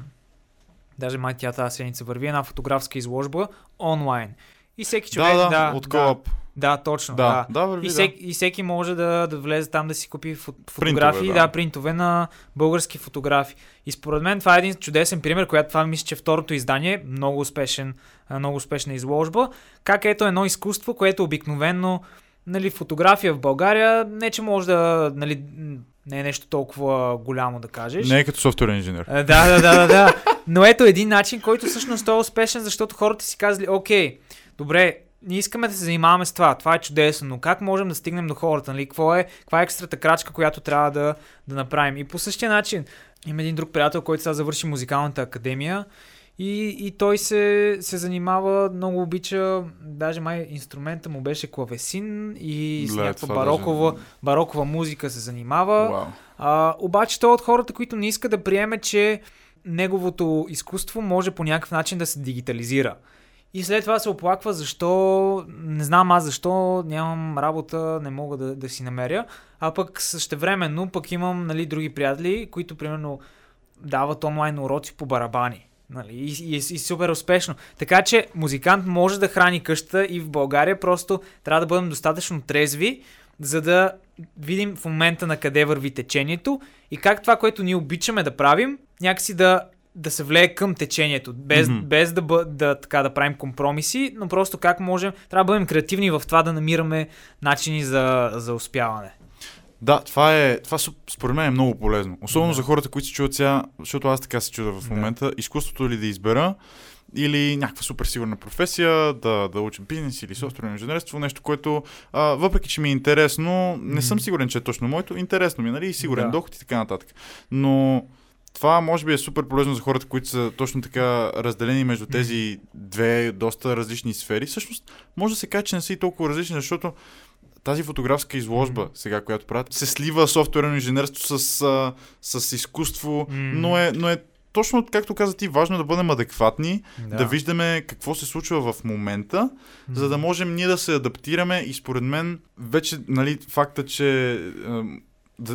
даже май тя тази седмица върви, една фотографска изложба онлайн. И всеки човек, да, да, да, от да, Coop. да, точно. Да, Да. да, върви, И, да. всеки, и всеки може да, да влезе там да си купи фо- фотографии, да. да. принтове на български фотографи. И според мен това е един чудесен пример, която това мисля, че е второто издание, много успешен, много успешна изложба. Как ето едно изкуство, което обикновено нали, фотография в България, не че може да, нали, не е нещо толкова голямо да кажеш. Не е като софтуер инженер. Да, да, да, да, да. Но ето един начин, който всъщност е успешен, защото хората си казали, окей, добре, ние искаме да се занимаваме с това, това е чудесно, но как можем да стигнем до хората, нали? Какво е, каква е екстрата крачка, която трябва да, да направим? И по същия начин, има един друг приятел, който сега завърши музикалната академия и, и той се, се занимава, много обича, даже май инструмента му беше клавесин и с Ле, някаква барокова, даже- барокова музика се занимава. А, обаче той е от хората, които не иска да приеме, че неговото изкуство може по някакъв начин да се дигитализира. И след това се оплаква защо, не знам аз защо нямам работа, не мога да, да си намеря, а пък същевременно пък имам нали, други приятели, които примерно дават онлайн уроци по барабани. Нали, и, и, и супер успешно. Така че музикант може да храни къща и в България просто трябва да бъдем достатъчно трезви, за да видим в момента на къде върви течението и как това, което ние обичаме да правим, някакси да, да се влее към течението, без, mm-hmm. без да, бъ, да, така, да правим компромиси, но просто как можем, трябва да бъдем креативни в това да намираме начини за, за успяване. Да, това е, това според мен е много полезно. Особено да. за хората, които се чуват сега, защото аз така се чуда в момента, да. изкуството ли да избера, или някаква супер сигурна професия, да, да уча бизнес или софтуерно инженерство, нещо, което а, въпреки, че ми е интересно, не съм сигурен, че е точно моето, интересно ми, нали, сигурен да. доход и така нататък. Но това може би е супер полезно за хората, които са точно така разделени между тези две доста различни сфери. Всъщност, може да се каже, че не са и толкова различни, защото тази фотографска изложба, mm. сега, която правят, се слива софтуерно инженерство с, а, с изкуство, mm. но, е, но е точно, както каза ти, важно е да бъдем адекватни, да, да виждаме какво се случва в момента, mm. за да можем ние да се адаптираме и според мен вече нали, факта, че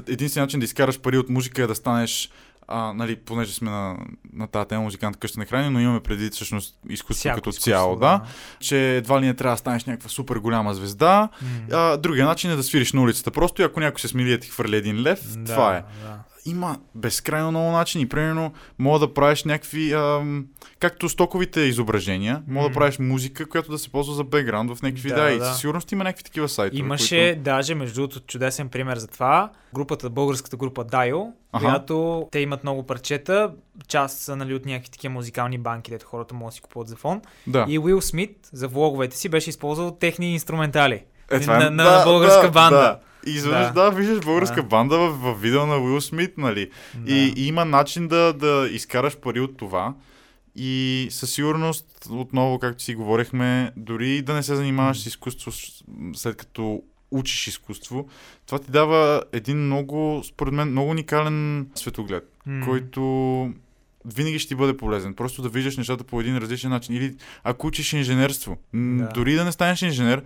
единственият начин да изкараш пари от музика е да станеш а, нали, понеже сме на, на тази тема музикант къща на храни, но имаме преди всъщност изкуство Всяко като изкуство, цяло, да, да, че едва ли не трябва да станеш някаква супер голяма звезда. Mm. А, другия начин е да свириш на улицата просто и ако някой се смили да ти хвърли един лев, да, това е. Да има безкрайно много начини. Примерно, мога да правиш някакви, ам, както стоковите изображения, мога mm. да правиш музика, която да се ползва за бекграунд в някакви да, видеа. Да. И със сигурност има някакви такива сайтове. Имаше които... даже, между другото, чудесен пример за това. Групата, българската група Дайл, ага. която те имат много парчета, част са нали, от някакви такива музикални банки, дето хората могат да си купуват за фон. Да. И Уил Смит за влоговете си беше използвал техни инструментали. Е, това е... на, на, да, на българска да, банда. Да. И изведнъж, да. да, виждаш българска да. банда в, в видео на Уил Смит, нали? Да. И, и има начин да, да изкараш пари от това. И със сигурност, отново, както си говорихме, дори да не се занимаваш с изкуство след като учиш изкуство, това ти дава един много, според мен, много уникален светоглед, mm. който винаги ще ти бъде полезен. Просто да виждаш нещата по един различен начин. Или ако учиш инженерство, да. дори да не станеш инженер,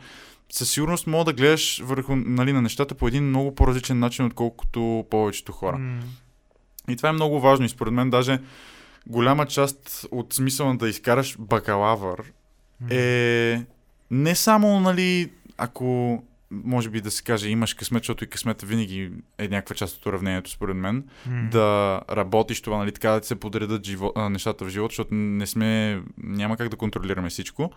със сигурност мога да гледаш върху нали, на нещата по един много по-различен начин, отколкото повечето хора. Mm. И това е много важно и според мен даже голяма част от смисъла да изкараш бакалавър mm. е не само, нали, ако може би да се каже, имаш късмет, защото и късмета винаги е някаква част от уравнението, според мен, mm. да работиш това, нали, така да се подредат живо, нещата в живота, защото не сме, няма как да контролираме всичко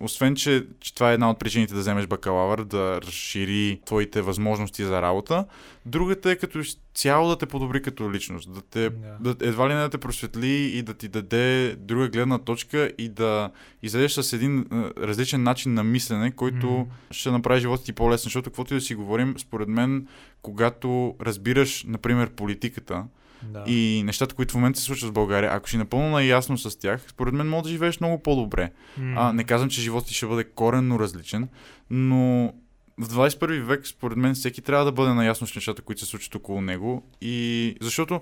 освен, че, че това е една от причините да вземеш бакалавър, да разшири твоите възможности за работа, другата е като цяло да те подобри като личност, да те, да. да едва ли не да те просветли и да ти даде друга гледна точка и да излезеш с един а, различен начин на мислене, който mm. ще направи живота ти по-лесен, защото каквото и да си говорим, според мен, когато разбираш, например, политиката, да. и нещата, които в момента се случват в България, ако си напълно наясно с тях, според мен може да живееш много по-добре. Mm. А, не казвам, че животът ти ще бъде коренно различен, но в 21 век, според мен, всеки трябва да бъде наясно с нещата, които се случват около него. И защото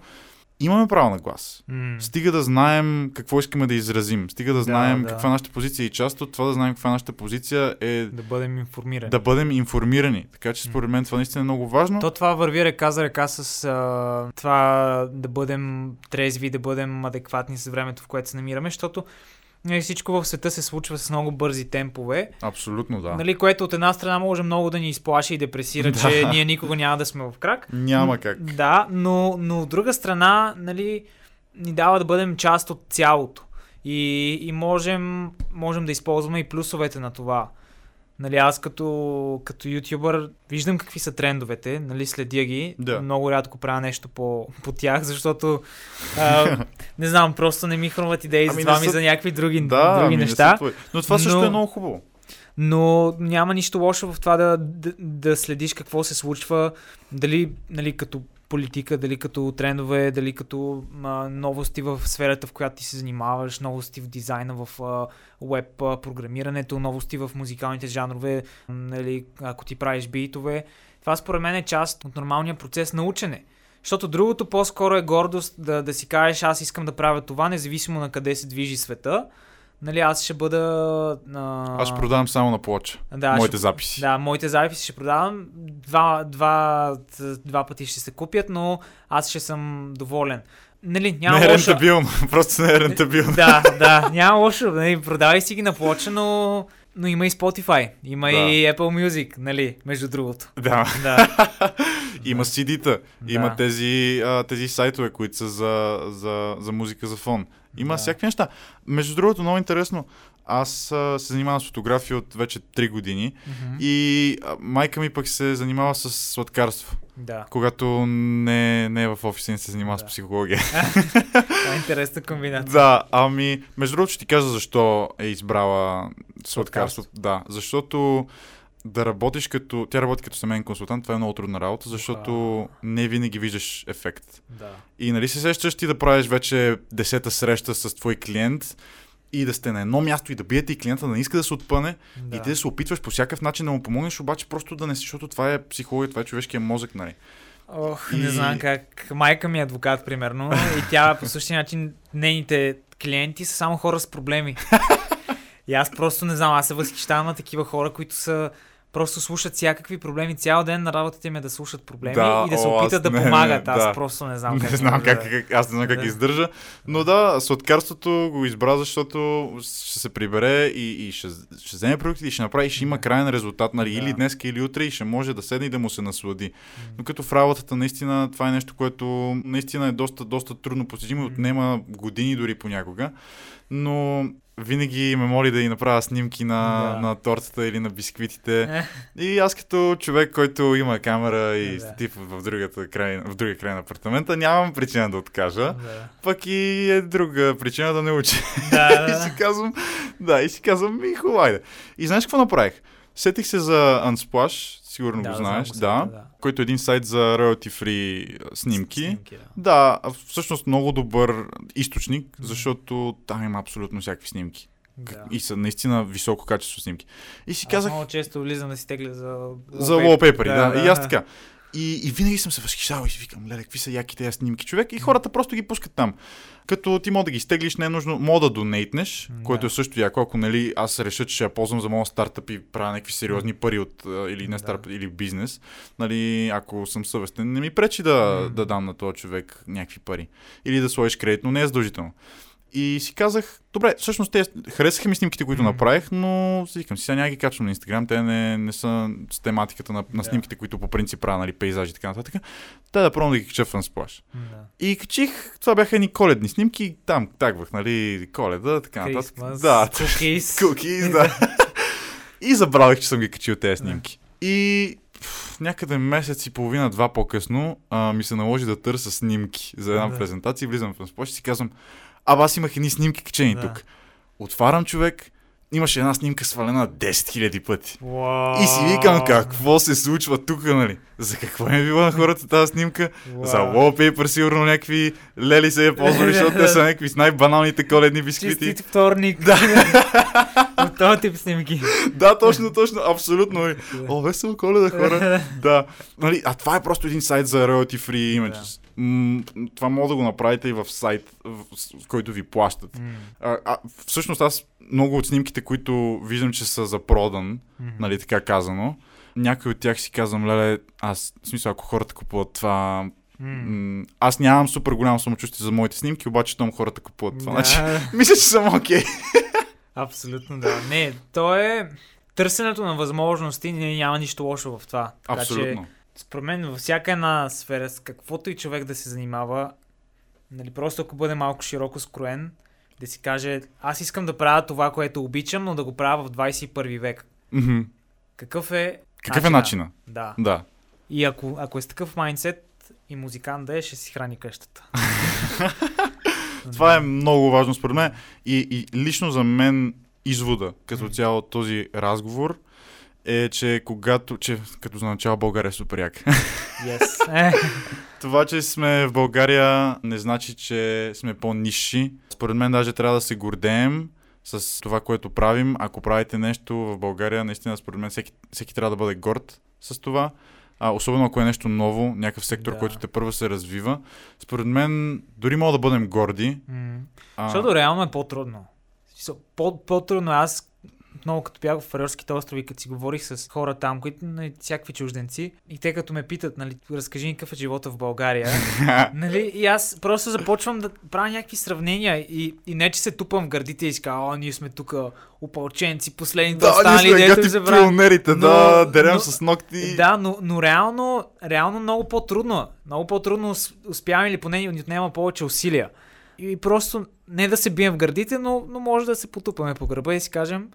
имаме право на глас. Mm. Стига да знаем какво искаме да изразим. Стига да знаем да, да. каква е нашата позиция и част от това да знаем каква е нашата позиция е... Да бъдем информирани. Да бъдем информирани. Така че според мен това наистина е много важно. То това върви ръка за ръка с а, това да бъдем трезви, да бъдем адекватни с времето, в което се намираме, защото Нали, всичко в света се случва с много бързи темпове. Абсолютно, да. Нали, което от една страна може много да ни изплаши и депресира, [LAUGHS] да. че ние никога няма да сме в крак. Няма как. Да, но, но от друга страна, нали, ни дава да бъдем част от цялото. И, и можем, можем да използваме и плюсовете на това. Нали, аз като, като ютубър виждам какви са трендовете, нали, следя ги. Да. Много рядко правя нещо по, по тях, защото а, [LAUGHS] не знам, просто не ми хрумват идеи ами за това ми за някакви други, да, други ами неща. Но това също но, е много хубаво. Но няма нищо лошо в това да, да, да следиш какво се случва, дали нали, като политика, дали като трендове, дали като а, новости в сферата, в която ти се занимаваш, новости в дизайна, в веб програмирането, новости в музикалните жанрове, нали, ако ти правиш битове. Това според мен е част от нормалния процес на учене. Защото другото по-скоро е гордост да, да си кажеш аз искам да правя това, независимо на къде се движи света, нали, аз ще бъда... А... Аз ще продавам само на плоча. да, моите ще, записи. Да, моите записи ще продавам. Два, два, два пъти ще се купят, но аз ще съм доволен. Нали, няма не е лошо. рентабилно, [LAUGHS] просто не е рентабилно. да, да, няма лошо. Нали, продавай си ги на плоча, но, но има и Spotify, има Да. и Apple Music, нали, между другото. Да. Да, [LAUGHS] Има CD-та, Да. има тези, а, тези сайтове, които са за, за, за музика за фон. Има Да. всякакви неща. Между другото, много интересно. Аз а, се занимавам с фотография от вече 3 години Мгм. и а, майка ми пък се занимава с сладкарство. да. Когато не, не е в офиса и се занимава Да. с психология. [LAUGHS] Това е интересна комбинация. да, ами, между другото ще ти кажа защо е избрала сладкарство. Да, защото да работиш като... Тя работи като семейен консултант, това е много трудна работа, защото Аха. не винаги виждаш ефект. Да. И нали се сещаш ти да правиш вече десета среща с твой клиент и да сте на едно място и да биете и клиента да не иска да се отпъне да. и ти да се опитваш по всякакъв начин да му помогнеш, обаче просто да не си, защото това е психология, това е човешкия мозък, нали? Ох, И- не знам как. Майка ми е адвокат, примерно, и тя по същия начин, нейните клиенти са само хора с проблеми. [LAUGHS] И аз просто не знам, аз се възхищавам на такива хора, които са просто слушат всякакви проблеми. Цял ден на работата им е да слушат проблеми Да, и да се опитат да не, помагат. не, Аз да. просто не знам Не как. знам може как, да- как, аз не знам как Да. издържа, но да, сладкарството го избра, защото ще се прибере и, и ще, ще вземе продуктите и ще направи, и ще има крайен резултат, нали, Да. или днес, или утре и ще може да седне и да му се наслади. Но като в работата, наистина, това е нещо, което наистина е доста, доста трудно постижимо и отнема години дори понякога. Но винаги ме моли да й направя снимки на, Да. на тортата или на бисквитите. Е, И аз като човек, който има камера и Да. статив в, другата край, в другия край на апартамента, нямам причина да откажа. да. Пък и е друга причина да не уча. Да, [LAUGHS] и да, си да. казвам, да, и си казвам, ми хубаво, айде. И знаеш какво направих? Сетих се за Unsplash, сигурно Да, го знаеш, да, сайта, да. който е един сайт за royalty free снимки. Снимки, да. Да, всъщност много добър източник, защото там има абсолютно всякакви снимки. Да. И са наистина високо качество снимки. И си Аз казах, много често влизам да си тегля за... за wallpaper, да, да, и аз така. И, и винаги съм се възхищавал и си викам, леле, какви са яки тези снимки, човек. И хората просто ги пускат там. Като ти мога да ги стеглиш, не е нужно, мога да донейтнеш, Да. което е също яко, ако нали, аз реша, че ще я ползвам за моят стартъп и правя някакви сериозни пари от, или не Да. стартъп, или бизнес, нали, ако съм съвестен, не ми пречи да, М. да дам на този човек някакви пари. Или да сложиш кредит, но не е задължително. И си казах, добре, всъщност те харесаха ми снимките, които Мгм. направих, но си викам, сега няма ги качвам на Инстаграм, те не, не са с тематиката на, на снимките, които по принцип правя, нали, пейзажи и така нататък. Те да пробвам да ги кача в Unsplash. Да. И качих, това бяха едни коледни снимки, и там тагвах, нали, коледа, така нататък. Christmas, Да, cookies. [LAUGHS] Cookies, да. и забравих, че съм ги качил тези снимки. И пф, някъде месец и половина, два по-късно, а, ми се наложи да търся снимки за една Да. презентация. Влизам в Unsplash и си казвам, абе аз имах едни снимки качени Да. тук. Отварям човек, имаше една снимка свалена 10 000 пъти. Уау. И си викам, какво се случва тук, нали? За какво е била на хората тази снимка? За wallpaper сигурно някакви лели се е ползвали, защото те са някакви с най-баналните коледни бисквити. Честит вторник. Да. [LAUGHS] От този тип снимки. да, точно, точно, абсолютно. О, весело коледа, хора. [LAUGHS] да. Нали, а това е просто един сайт за royalty free images. М- това мога да го направите и в сайт, в, който ви плащат. М, А, а, всъщност аз много от снимките, които виждам, че са за продан, м. нали така казано, някой от тях си казвам, леле, аз, в смисъл, ако хората купуват това, м- аз нямам супер голямо самочувствие за моите снимки, обаче том хората купуват това. Да, Значи, [LAUGHS] мисля, че съм окей. абсолютно да. Не, то е търсенето на възможности, не, няма нищо лошо в това. Така че, Абсолютно. според мен, във всяка една сфера, с каквото и човек да се занимава, нали, просто ако бъде малко широко скроен, да си каже, аз искам да правя това, което обичам, но да го правя в 21 век. Мгм. Какъв е Какъв е начина? Да. Да. И ако, ако е с такъв майндсет и музикант да е, ще си храни къщата. [LAUGHS] Това е много важно според мен. И, и лично за мен извода, като цяло този разговор, е, че когато, че като за начало България е супер як. [LAUGHS] Yes. Е, [LAUGHS] Това, че сме в България, не значи, че сме по-низши. Според мен даже трябва да се гордеем с това, което правим. Ако правите нещо в България, наистина, според мен, всеки, всеки трябва да бъде горд с това. А, особено ако е нещо ново, някакъв сектор, Да. който те първо се развива. Според мен, дори мога да бъдем горди. м. А, Защото реално е по-трудно. По, по-трудно е. аз много като бях в Фарерските острови, като си говорих с хора там, които нали, всякакви чужденци, и те като ме питат, нали, разкажи ни какъв е живота в България, [LAUGHS] нали, и аз просто започвам да правя някакви сравнения и, и не, че се тупам в гърдите и си казвам, о, ние сме тук опълченци, последните Да, останали, ние сме гати забравя. пионерите, Но- да, дерем но- с ногти. Да, но, но реално, реално много по-трудно. Много по-трудно ус- успяваме или поне ни отнема повече усилия. И просто не да се бием в гърдите, но, но може да се потупаме по гърба и си кажем,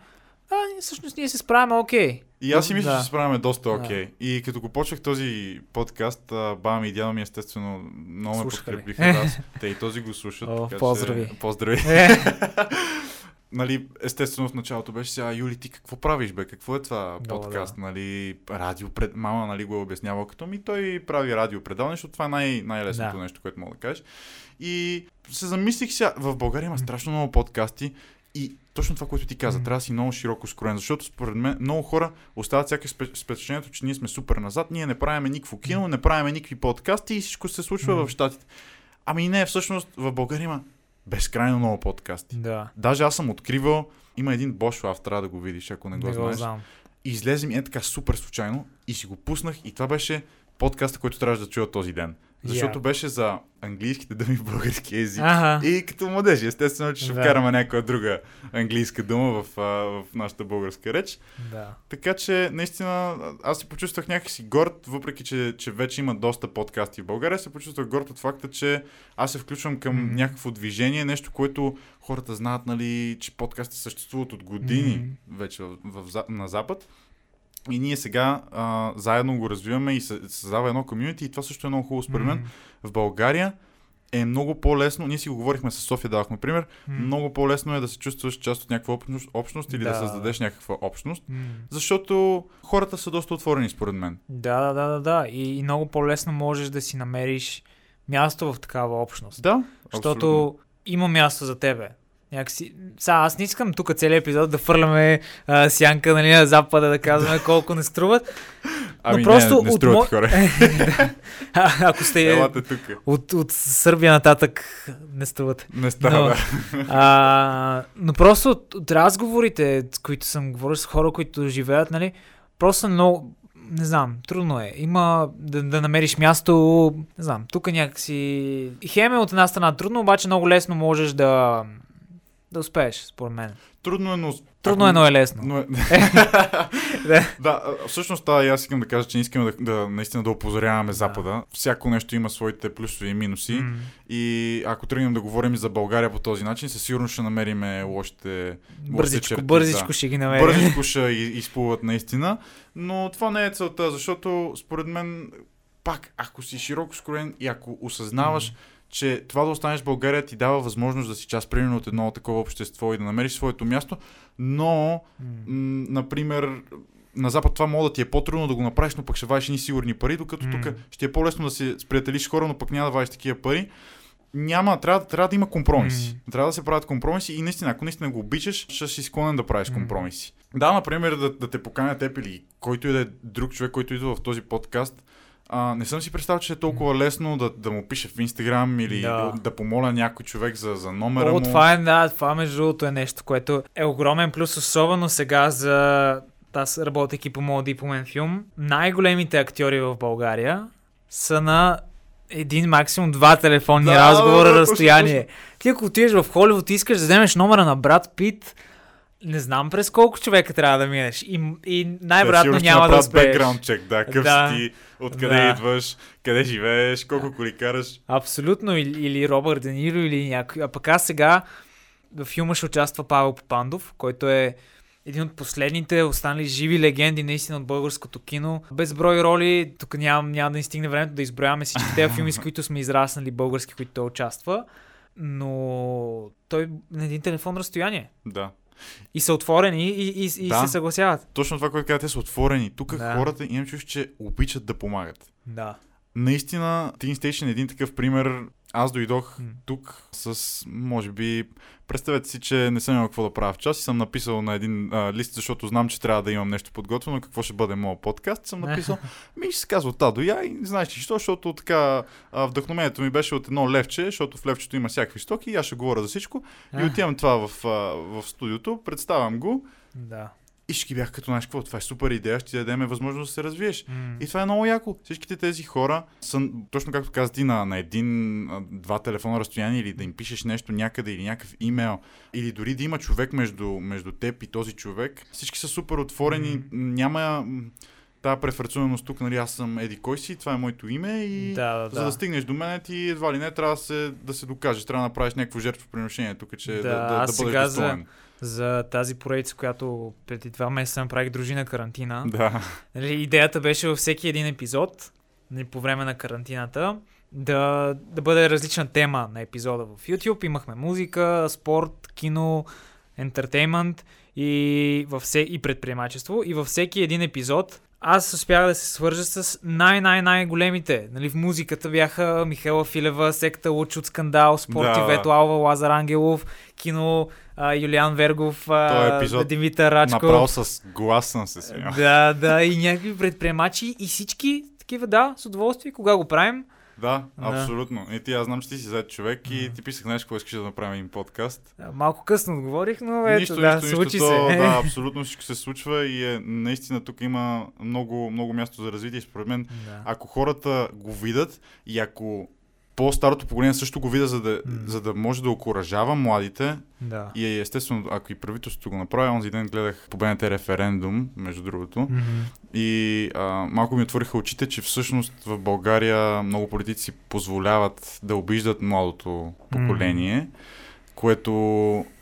а, всъщност ние се справяме окей. И аз си мисля, Да. че се справяме доста Да. окей. И като го почнах този подкаст, баба ми и дядо ми естествено много ме Слушаха ли? подкрепиха. Да, [LAUGHS] те и този го слушат. О, така че- поздрави. Поздрави. Е, [LAUGHS] нали, естествено в началото беше сега, Юли, ти какво правиш, бе? Какво е това Много, подкаст, нали, радио пред... Мама, нали, го е обяснявал като ми, той прави радио предаване, защото това е най- най-лесното Да. нещо, което мога да кажеш. И се замислих сега, в България има страшно много подкасти и точно това, което ти каза, М. трябва да си много широко скроен, защото според мен много хора остават с впечатлението, че ние сме супер назад, ние не правиме никакво кино, не правиме никакви подкасти и всичко се случва М. в Штатите. Ами не, всъщност в България има безкрайно много подкасти. да, Даже аз съм откривал, има един Bosch Lab, трябва да го видиш, ако не го не го знаеш. знам. И излезе ми е така супер случайно и си го пуснах и това беше подкаста, който трябваше да чуя този ден. Защото Я. беше за английските думи в български език. Ага. И като младежи, естествено, че ще Да. вкараме някоя друга английска дума в, а, в нашата българска реч. Да. Така че, наистина, аз се почувствах някакси горд, въпреки че, че вече има доста подкасти в България, се почувствах горд от факта, че аз се включвам към Мгм. някакво движение, нещо, което хората знаят, нали, че подкасти съществуват от години Мгм. вече в, в, на Запад. И ние сега а, заедно го развиваме и създава едно комьюнити и това също е много хубаво според мен. М, В България е много по-лесно, ние си го говорихме с София, давахме пример, м, много по-лесно е да се чувстваш част от някаква общност, общност или да. Да. създадеш някаква общност, м. защото хората са доста отворени според мен. Да, да, да, да, да. И, и много по-лесно можеш да си намериш място в такава общност. Да, Защото има място за тебе. Някакси... Сега, аз не искам тук целият епизод да фърляме а, сянка нали, на запада, да казваме колко не струват. Ами просто не, не от струват мо- хора. [LAUGHS] А, ако сте Елате тук. от, от Сърбия нататък, не струват. Не става. Но- А, но просто от, от разговорите, с които съм говорил с хора, които живеят, нали, просто много, не знам, трудно е. Има да, да намериш място, не знам, тук някакси... Хем е от една страна трудно, обаче много лесно можеш да, да успееш, според мен. Трудно е, но... Трудно е, но е лесно. Но е... [LAUGHS] Да. да, всъщност и аз искам да кажа, че не искаме да, да наистина да опозоряваме Запада. Всяко нещо има своите плюсове и минуси. М, И ако тръгнем да говорим за България по този начин, със сигурност ще намериме лошите... Бързичко, черти, бързичко да. ще ги намерим. Бързичко ще изплуват наистина, но това не е целта, защото според мен, пак, ако си широко скроен и ако осъзнаваш, че това да останеш в България ти дава възможност да си част, примерно, от едно такова общество и да намериш своето място, но, М, м- например, на Запад това мога да ти е по-трудно да го направиш, но пък ще вадиш ни сигурни пари, докато М. тук ще е по-лесно да се сприятелиш хора, но пък няма да вадиш такива пари. Няма, трябва, трябва да има компромиси. Трябва да се правят компромиси и наистина, ако наистина го обичаш, ще си склонен да правиш М. компромиси. Да, например, да, да те поканя теб или който и да е друг човек, който идва в този подкаст. А, не съм си представил, че е толкова лесно да, да му пише в Инстаграм или да. Да. помоля някой човек за, за номера О, му. това е, да, това между другото е нещо, което е огромен плюс, особено сега за аз работейки по моят дипломен филм. Най-големите актьори в България са на един максимум два телефонни Да, разговора да, разстояние. Ти ако отидеш в Холивуд и искаш да вземеш номера на брат Пит, не знам през колко човека трябва да минеш. И, и най-вероятно Те няма да успееш. бекграунд чек, да, къв Да. си откъде Да. идваш, къде живееш, колко коли караш. Абсолютно, или, или Робърт Де Ниро, или някой. А пък аз сега в филма ще участва Павел Попандов, който е един от последните останали живи легенди наистина от българското кино. Безброй роли, тук няма, няма да ни стигне времето да изброяваме всички тези филми, с [LAUGHS] които сме израснали български, които той участва. Но той на един телефон разстояние. Да. И са отворени и, и, и Да. се съгласяват. Точно това, което казвате, са отворени. Тук Да. хората имам чувство, че обичат да помагат. Да. Наистина, Teen Station е един такъв пример. Аз дойдох М. тук с, може би, представете си, че не съм имал какво да правя в час и съм написал на един а, лист, защото знам, че трябва да имам нещо подготвено, какво ще бъде моят подкаст. Съм написал, [LAUGHS] ми ще се казва Тадо я и знаеш ли защо, защото така а, вдъхновението ми беше от едно левче, защото в левчето има всякакви стоки и аз ще говоря за всичко. И отивам това в, а, в студиото, представям го Да. И ще ги бях като, знаеш какво, това е супер идея, ще ти дадем възможност да се развиеш. М. И това е много яко. Всичките тези хора са, точно както каза ти, на, на един, два телефона разстояние или да им пишеш нещо някъде или някакъв имейл, или дори да има човек между, между теб и този човек. Всички са супер отворени, Мгм. няма тази преференцираност тук, нали, аз съм Еди кой си, това е моето име и Да, да, за да стигнеш до мен ти едва ли не трябва да се, да се докажеш, трябва да направиш някакво жертвоприношение тук, че да, Да, да, да, бъдеш сега достоен. За тази поредица, която преди два месеца направих дружина карантина. Да. Нали, идеята беше във всеки един епизод, нали, по време на карантината, да, да бъде различна тема на епизода в YouTube. Имахме музика, спорт, кино, ентертеймент и, във все, и предприемачество. И във всеки един епизод аз успях да се свържа с най-най-най-големите. Нали, в музиката бяха Михайла Филева, секта Луч от Скандал, спорт Да, Ивето Алва, Лазар Ангелов, кино а, Юлиан Вергов, а, епизод Димитър Рачков. Направо с глас съм се смял. Да, да, и някакви предприемачи и всички такива, да, с удоволствие, кога го правим. Да, Да. абсолютно. И ти, аз знам, че ти си зает човек и ти писах, знаеш, какво искаш да направим един подкаст. Малко късно отговорих, но ето, нищо, да, нищо, случи нищо, се. То, да, [LAUGHS] абсолютно всичко се случва и е, наистина тук има много, много място за развитие. Според мен, да. ако хората го видят и ако по-старото поколение също го видя, за да, М. за да може да окоръжава младите. да. И естествено, ако и правителството го направи, онзи ден гледах по БНТ референдум, между другото. Мгм. И а, малко ми отвориха очите, че всъщност в България много политици позволяват да обиждат младото поколение, което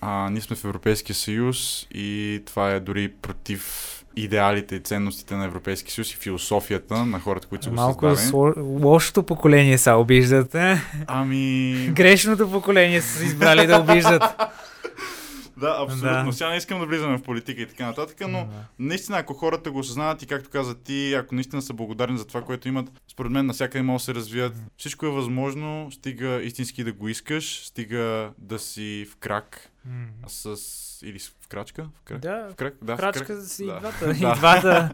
а, ние сме в Европейския съюз и това е дори против идеалите и ценностите на Европейския съюз и философията на хората, които са го Малко създали. сло... лошото поколение са обиждате. Ами... [LAUGHS] Грешното поколение са избрали да обиждат. [LAUGHS] Да, абсолютно. Да. Сега не искам да влизаме в политика и така нататък, но Да. наистина, ако хората го осъзнават и както каза ти, ако наистина са благодарни за това, което имат, според мен навсякъде могат да се развият. Всичко е възможно, стига истински да го искаш, стига да си в крак М. с... или с- крачка? В крак? Да, В крак? Да, в крачка крак. си и Да. двата, [LAUGHS] и Да. двата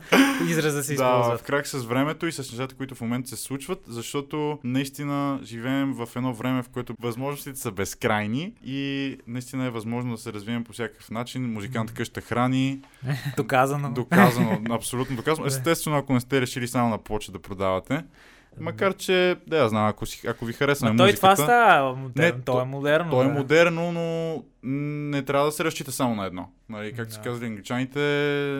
израза се Да, използват. в крак с времето и с нещата, които в момента се случват, защото наистина живеем в едно време, в което възможностите са безкрайни и наистина е възможно да се развием по всякакъв начин. Музикант къща храни, [LAUGHS] Доказано. доказано, абсолютно доказано. [LAUGHS] Да. Естествено, ако не сте решили само на плоча да продавате. Макар, че, да, я знам, ако, си, ако ви харесва той това става модерно. Не, той е модерно. то е да. модерно, но не трябва да се разчита само на едно. Нали, както Да. си казали англичаните,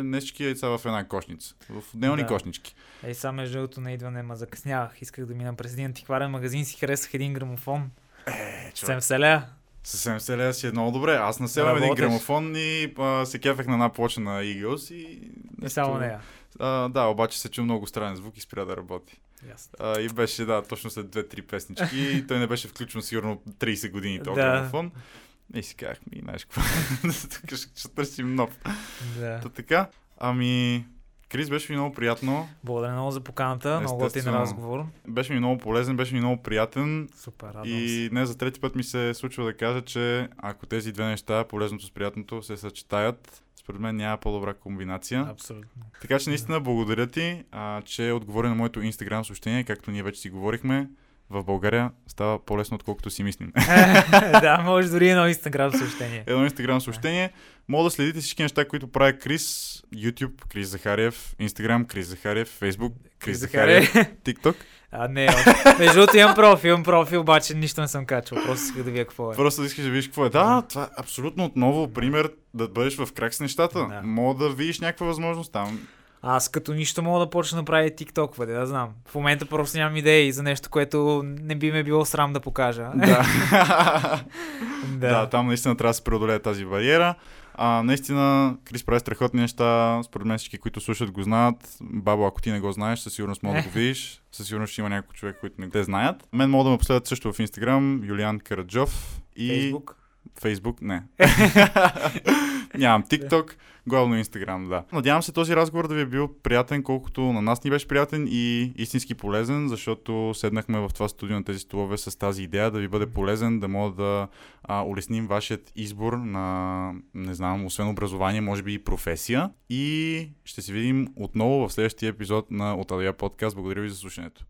не всички яйца в една кошница. В отделни Да. кошнички. Ей, сега между другото на идване, ма закъснявах. Исках да мина през един антикварен магазин, си харесах един грамофон. Е, Съвсем вселя. Съвсем се лея си е много добре. Аз населям един грамофон и а, се кефех на една плоча на Eagles и... Не само нея. А, да, обаче се чу много странен звук и спря да работи. Ясно. А, и беше, да, точно след 2-3 песнички. и той не беше включен сигурно 30 години този Да. грамофон. И си казах, ми, знаеш какво, [LAUGHS] тук ще, ще търсим нов. Да. Та така, ами, Крис, беше ми много приятно. Благодаря много за поканата. Много готин разговор. Беше ми много полезен, беше ми много приятен. Супер, радвам. И не за трети път ми се случва да кажа, че ако тези две неща, полезното с приятното, се съчетаят, според мен няма по-добра комбинация. Абсолютно. Така че наистина благодаря ти, а, че отговори на моето инстаграм съобщение, както ние вече си говорихме. В България става по-лесно, отколкото си мислим. [LAUGHS] да, може дори едно инстаграм съобщение. Едно инстаграм съобщение. Мога да следите всички неща, които прави Крис, YouTube, Крис Захариев, Instagram, Крис Захариев, Facebook, Крис Захариев, [LAUGHS] TikTok. А, не, между другото имам профил, имам профил, обаче нищо не съм качвал. Просто исках да видя какво е. Просто искаш да видиш какво е. Да, това е абсолютно отново пример да бъдеш в крак с нещата. Да. Мога да видиш някаква възможност там. Аз като нищо мога да почна да правя TikTok, бъде, да знам. В момента просто нямам идеи за нещо, което не би ме било срам да покажа. Да. [LAUGHS] [LAUGHS] да. да, там наистина трябва да се преодолее тази бариера. А, наистина, Крис прави страхотни неща. Според мен всички, които слушат, го знаят. Бабо, ако ти не го знаеш, със сигурност мога да го видиш. Със сигурност ще има някой човек, които не те знаят. Мен могат да ме последват също в Instagram, Юлиан Караджов и Фейсбук. Facebook, не. [LAUGHS] Нямам TikTok, главно Instagram, да. Надявам се този разговор да ви е бил приятен, колкото на нас ни беше приятен и истински полезен, защото седнахме в това студио на тези столове с тази идея да ви бъде полезен, да мога да а, улесним вашият избор на, не знам, освен образование, може би и професия. И ще се видим отново в следващия епизод на От Адия подкаст. Благодаря ви за слушането.